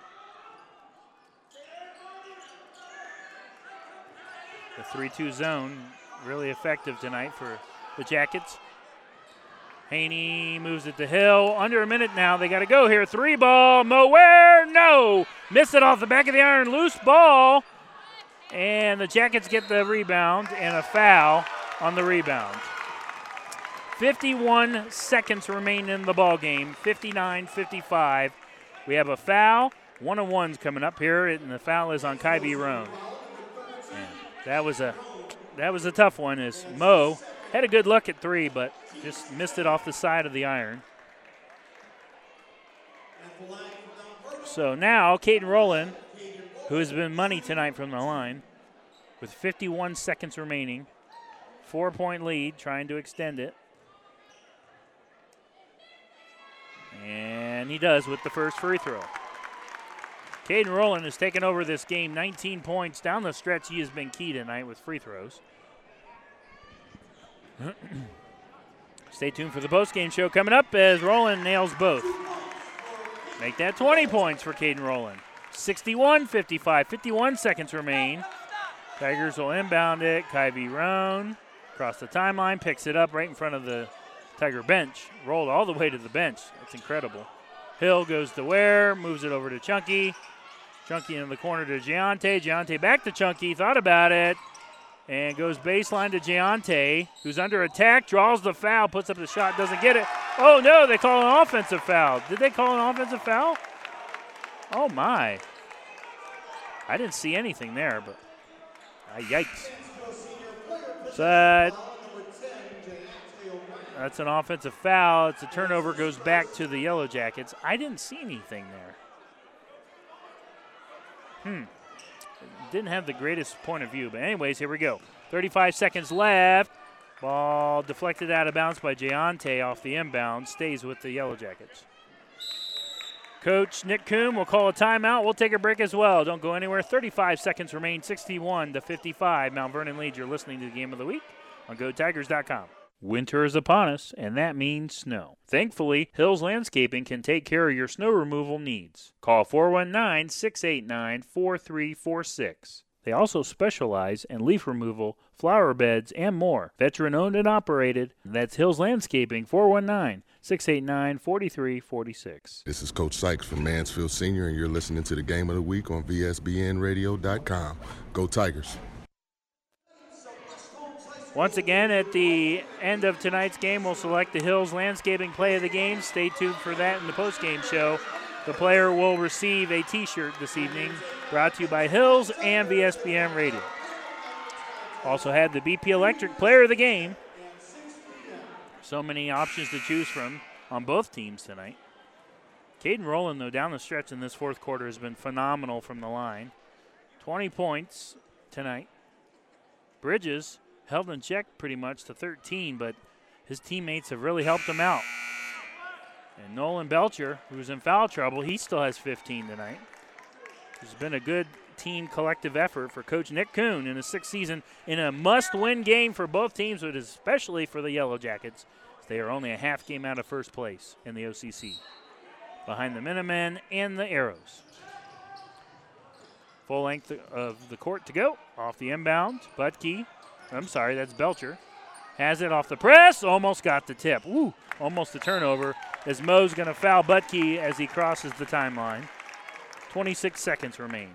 Speaker 2: The 3 2 zone really effective tonight for the Jackets. Haney moves it to Hill. Under a minute now. They got to go here. Three ball. Mo Ware. No. Miss it off the back of the iron. Loose ball. And the Jackets get the rebound and a foul on the rebound. 51 seconds remain in the ball game. 59 55. We have a foul. One on one's coming up here, and the foul is on Kyvie Roan. That was a that was a tough one as Mo had a good look at three, but just missed it off the side of the iron. So now Caden Rowland, who has been money tonight from the line, with 51 seconds remaining, four point lead, trying to extend it. And he does with the first free throw. Caden Rowland has taken over this game, 19 points down the stretch. He has been key tonight with free throws. <clears throat> Stay tuned for the post-game show coming up as Rowland nails both. Make that 20 points for Caden Rowland. 61 55, 51 seconds remain. Tigers will inbound it. Kyvie Roan across the timeline, picks it up right in front of the Tiger bench, rolled all the way to the bench. That's incredible. Hill goes to Ware, moves it over to Chunky. Chunky in the corner to Giante. Giante back to Chunky, thought about it, and goes baseline to Giante, who's under attack, draws the foul, puts up the shot, doesn't get it. Oh no, they call an offensive foul. Did they call an offensive foul? Oh my. I didn't see anything there, but uh, yikes. So that's an offensive foul. It's a turnover, goes back to the Yellow Jackets. I didn't see anything there. Hmm. Didn't have the greatest point of view, but anyways, here we go. 35 seconds left. Ball deflected out of bounds by Giante off the inbound. Stays with the Yellow Jackets. Coach Nick Kuhn will call a timeout. We'll take a break as well. Don't go anywhere. 35 seconds remain. 61 to 55. Mount Vernon leads. You're listening to the game of the week on GoTigers.com. Winter is upon us, and that means snow. Thankfully, Hills Landscaping can take care of your snow removal needs. Call 419 689 4346. They also specialize in leaf removal, flower beds, and more. Veteran owned and operated. That's Hills Landscaping 419 689 4346.
Speaker 6: This is Coach Sykes from Mansfield Senior, and you're listening to the game of the week on VSBNradio.com. Go Tigers.
Speaker 2: Once again, at the end of tonight's game, we'll select the Hills Landscaping Play of the Game. Stay tuned for that in the post-game show. The player will receive a T-shirt this evening, brought to you by Hills and VSBN Radio. Also had the BP Electric Player of the Game. So many options to choose from on both teams tonight. Caden Rowland, though, down the stretch in this fourth quarter has been phenomenal from the line. 20 points tonight. Bridges held in check pretty much to 13, but his teammates have really helped him out. And Nolan Belcher, who's in foul trouble, he still has 15 tonight. It's been a good team collective effort for Coach Nick Kuhn in his sixth season in a must win game for both teams, but especially for the Yellow Jackets. They are only a half game out of first place in the OCC, behind the Minutemen and the Arrows. Full length of the court to go. Off the inbound. Butke. I'm sorry, that's Belcher. Has it off the press. Almost got the tip. Woo! Almost a turnover as Mo's going to foul Butke as he crosses the timeline. 26 seconds remain.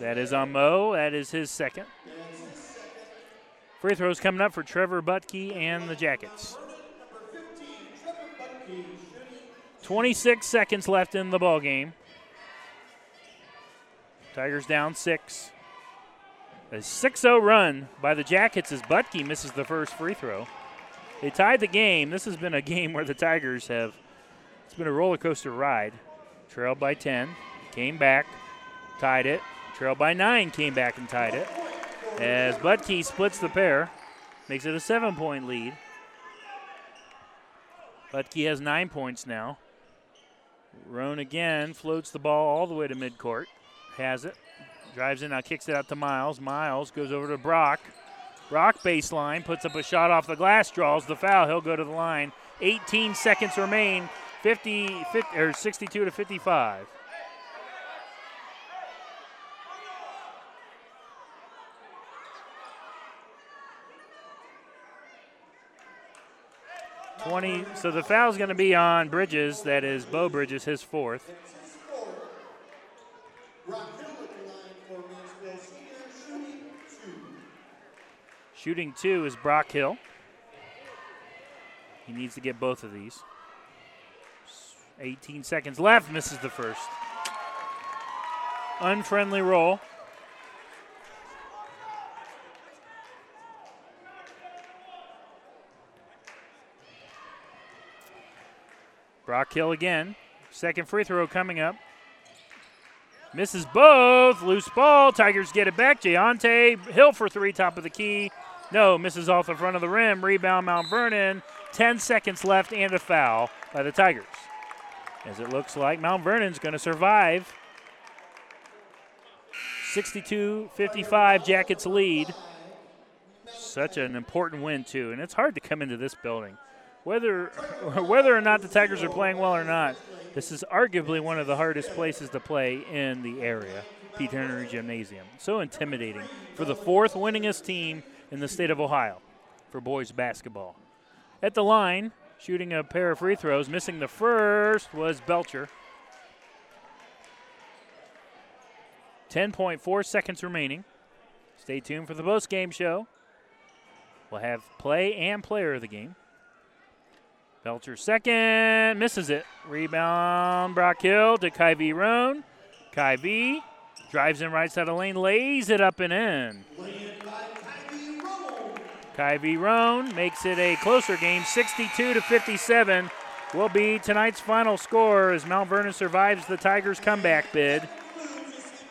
Speaker 2: That is on Mo. That is his second. Free throws coming up for Trevor Butke and the Jackets. 26 seconds left in the ball game. Tigers down six. A 6 0 run by the Jackets as Butke misses the first free throw. They tied the game. This has been a <laughs> game where the Tigers have, it's been a roller coaster ride. Trailed by 10, came back, tied it. Trailed by 9, came back and tied it. As Butke splits the pair, makes it a seven point lead. Butke has nine points now. Roan again floats the ball all the way to midcourt. Has it. Drives in now, kicks it out to Miles. Miles goes over to Brock. Brock baseline, puts up a shot off the glass, draws the foul. He'll go to the line. 18 seconds remain. 50, 50 or 62 to 55. Twenty. So the foul's going to be on Bridges. That is Bo Bridges, his fourth. Shooting two is Brock Hill. He needs to get both of these. 18 seconds left, misses the first. Unfriendly roll. Brock Hill again. Second free throw coming up. Misses both. Loose ball. Tigers get it back. Giante Hill for three, top of the key. No, misses off the front of the rim. Rebound Mount Vernon. 10 seconds left and a foul by the Tigers. As it looks like Mount Vernon's going to survive. 62 55 Jackets lead. Such an important win, too. And it's hard to come into this building. Whether, <laughs> whether or not the Tigers are playing well or not, this is arguably one of the hardest places to play in the area, Pete Henry Gymnasium. So intimidating for the fourth winningest team in the state of Ohio for boys basketball. At the line, shooting a pair of free throws, missing the first was Belcher. 10.4 seconds remaining. Stay tuned for the post game show. We'll have play and player of the game. Belcher second, misses it. Rebound, Brock Hill to Kyvie Roan. Kyvie drives in right side of the lane, lays it up and in. Kyvie Roan makes it a closer game, 62 to 57. Will be tonight's final score as Mount Vernon survives the Tigers' comeback bid.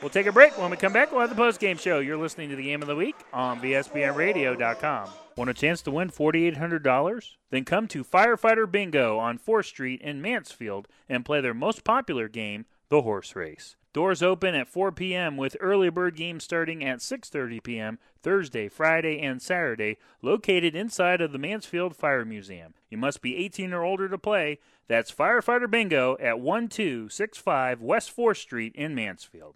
Speaker 2: We'll take a break. When we come back, we'll have the post-game show. You're listening to the Game of the Week on VSBNRadio.com. Want a chance to win $4,800? Then come to Firefighter Bingo on 4th Street in Mansfield and play their most popular game, the horse race. Doors open at 4 p.m. with early bird games starting at 6:30 p.m. Thursday, Friday, and Saturday, located inside of the Mansfield Fire Museum. You must be 18 or older to play. That's Firefighter Bingo at 1265 West 4th Street in Mansfield.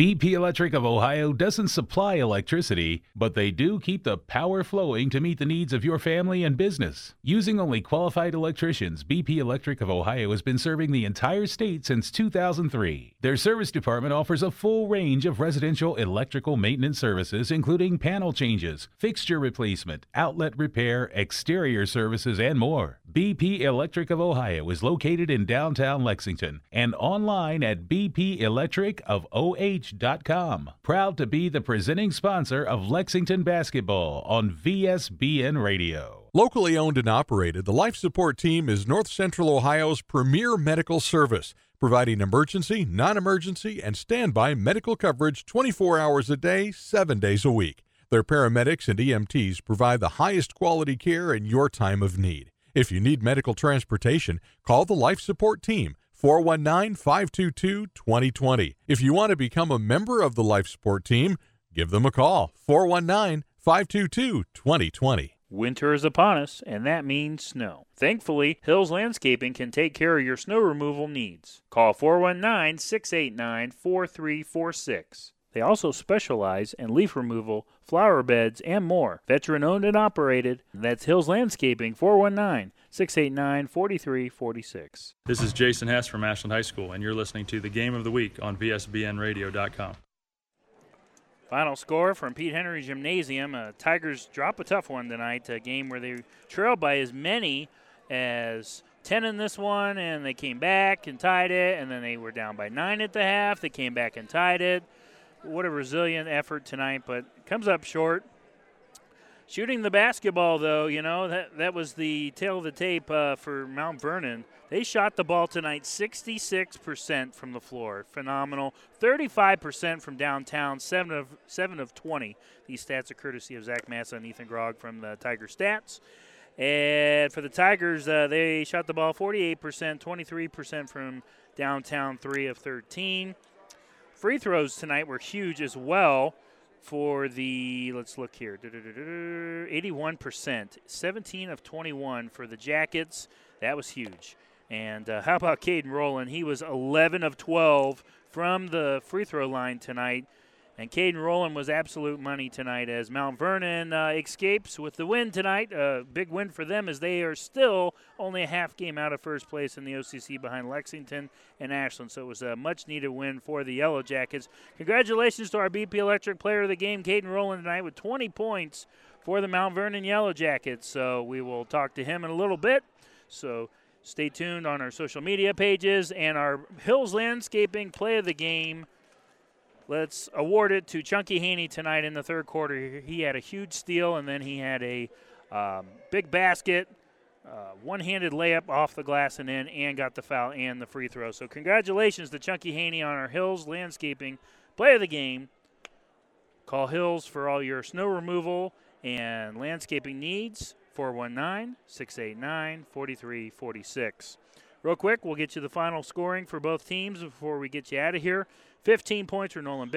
Speaker 3: BP Electric of Ohio doesn't supply electricity, but they do keep the power flowing to meet the needs of your family and business. Using only qualified electricians, BP Electric of Ohio has been serving the entire state since 2003. Their service department offers a full range of residential electrical maintenance services, including panel changes, fixture replacement, outlet repair, exterior services, and more. BP Electric of Ohio is located in downtown Lexington and online at bpelectricofoh.com. Proud to be the presenting sponsor of Lexington basketball on VSBN Radio.
Speaker 4: Locally owned and operated, the Life Support Team is North Central Ohio's premier medical service, providing emergency, non emergency, and standby medical coverage 24 hours a day, 7 days a week. Their paramedics and EMTs provide the highest quality care in your time of need. If you need medical transportation, call the Life Support Team 419 522 2020. If you want to become a member of the Life Support Team, give them a call 419 522 2020.
Speaker 2: Winter is upon us, and that means snow. Thankfully, Hills Landscaping can take care of your snow removal needs. Call 419 689 4346. They also specialize in leaf removal, flower beds, and more. Veteran owned and operated. That's Hills Landscaping, 419 689 4346.
Speaker 5: This is Jason Hess from Ashland High School, and you're listening to the Game of the Week on VSBNradio.com.
Speaker 2: Final score from Pete Henry Gymnasium. Uh, Tigers drop a tough one tonight, a game where they trailed by as many as 10 in this one, and they came back and tied it, and then they were down by 9 at the half. They came back and tied it. What a resilient effort tonight, but comes up short. Shooting the basketball, though, you know, that, that was the tale of the tape uh, for Mount Vernon. They shot the ball tonight 66% from the floor. Phenomenal. 35% from downtown, 7 of, 7 of 20. These stats are courtesy of Zach Massa and Ethan Grog from the Tiger Stats. And for the Tigers, uh, they shot the ball 48%, 23% from downtown, 3 of 13. Free throws tonight were huge as well for the, let's look here, 81%, 17 of 21 for the Jackets. That was huge. And uh, how about Caden Roland? He was 11 of 12 from the free throw line tonight. And Caden Roland was absolute money tonight as Mount Vernon uh, escapes with the win tonight. A uh, big win for them as they are still only a half game out of first place in the OCC behind Lexington and Ashland. So it was a much needed win for the Yellow Jackets. Congratulations to our BP Electric player of the game, Caden Roland, tonight with 20 points for the Mount Vernon Yellow Jackets. So we will talk to him in a little bit. So stay tuned on our social media pages and our Hills Landscaping play of the game Let's award it to Chunky Haney tonight in the third quarter. He had a huge steal, and then he had a um, big basket, uh, one-handed layup off the glass and in, and got the foul and the free throw. So congratulations to Chunky Haney on our Hills Landscaping Play of the Game. Call Hills for all your snow removal and landscaping needs. 419 689 4346. Real quick, we'll get you the final scoring for both teams before we get you out of here. 15 points for Nolan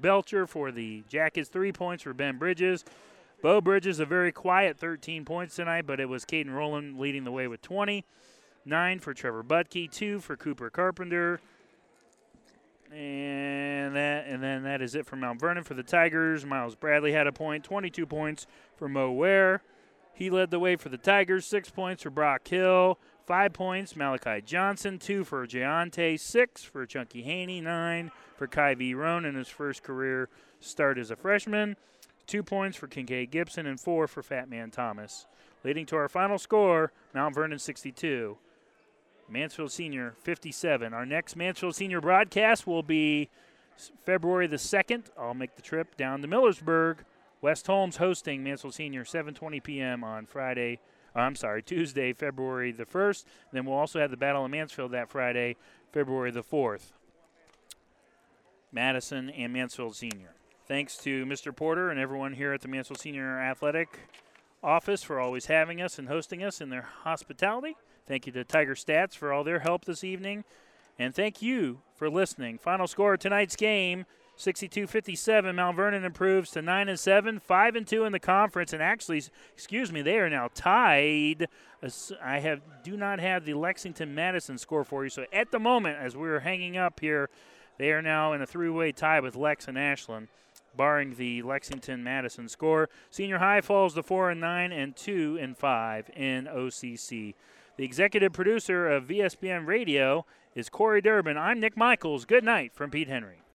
Speaker 2: Belcher for the Jackets, three points for Ben Bridges. Bo Bridges, a very quiet 13 points tonight, but it was Caden Roland leading the way with 20. Nine for Trevor Butke, two for Cooper Carpenter. And that and then that is it for Mount Vernon for the Tigers. Miles Bradley had a point, 22 points for Mo Ware. He led the way for the Tigers, six points for Brock Hill, five points Malachi Johnson, two for Giante, six for Chunky Haney, nine for Kyvie Roan in his first career start as a freshman, two points for Kincaid Gibson, and four for Fat Man Thomas. Leading to our final score, Mount Vernon 62, Mansfield Senior 57. Our next Mansfield Senior broadcast will be February the 2nd. I'll make the trip down to Millersburg West Holmes hosting Mansfield Senior 7:20 p.m. on Friday. I'm sorry, Tuesday, February the 1st. Then we'll also have the Battle of Mansfield that Friday, February the 4th. Madison and Mansfield Senior. Thanks to Mr. Porter and everyone here at the Mansfield Senior Athletic office for always having us and hosting us in their hospitality. Thank you to Tiger Stats for all their help this evening. And thank you for listening. Final score of tonight's game 62-57. Mount Vernon improves to 9 and 7, 5 and 2 in the conference and actually excuse me, they are now tied. I have do not have the Lexington Madison score for you. So at the moment as we're hanging up here, They are now in a three-way tie with Lex and Ashland, barring the Lexington Madison score. Senior High falls to four and nine and two and five in OCC. The executive producer of VSBN Radio is Corey Durbin. I'm Nick Michaels. Good night from Pete Henry.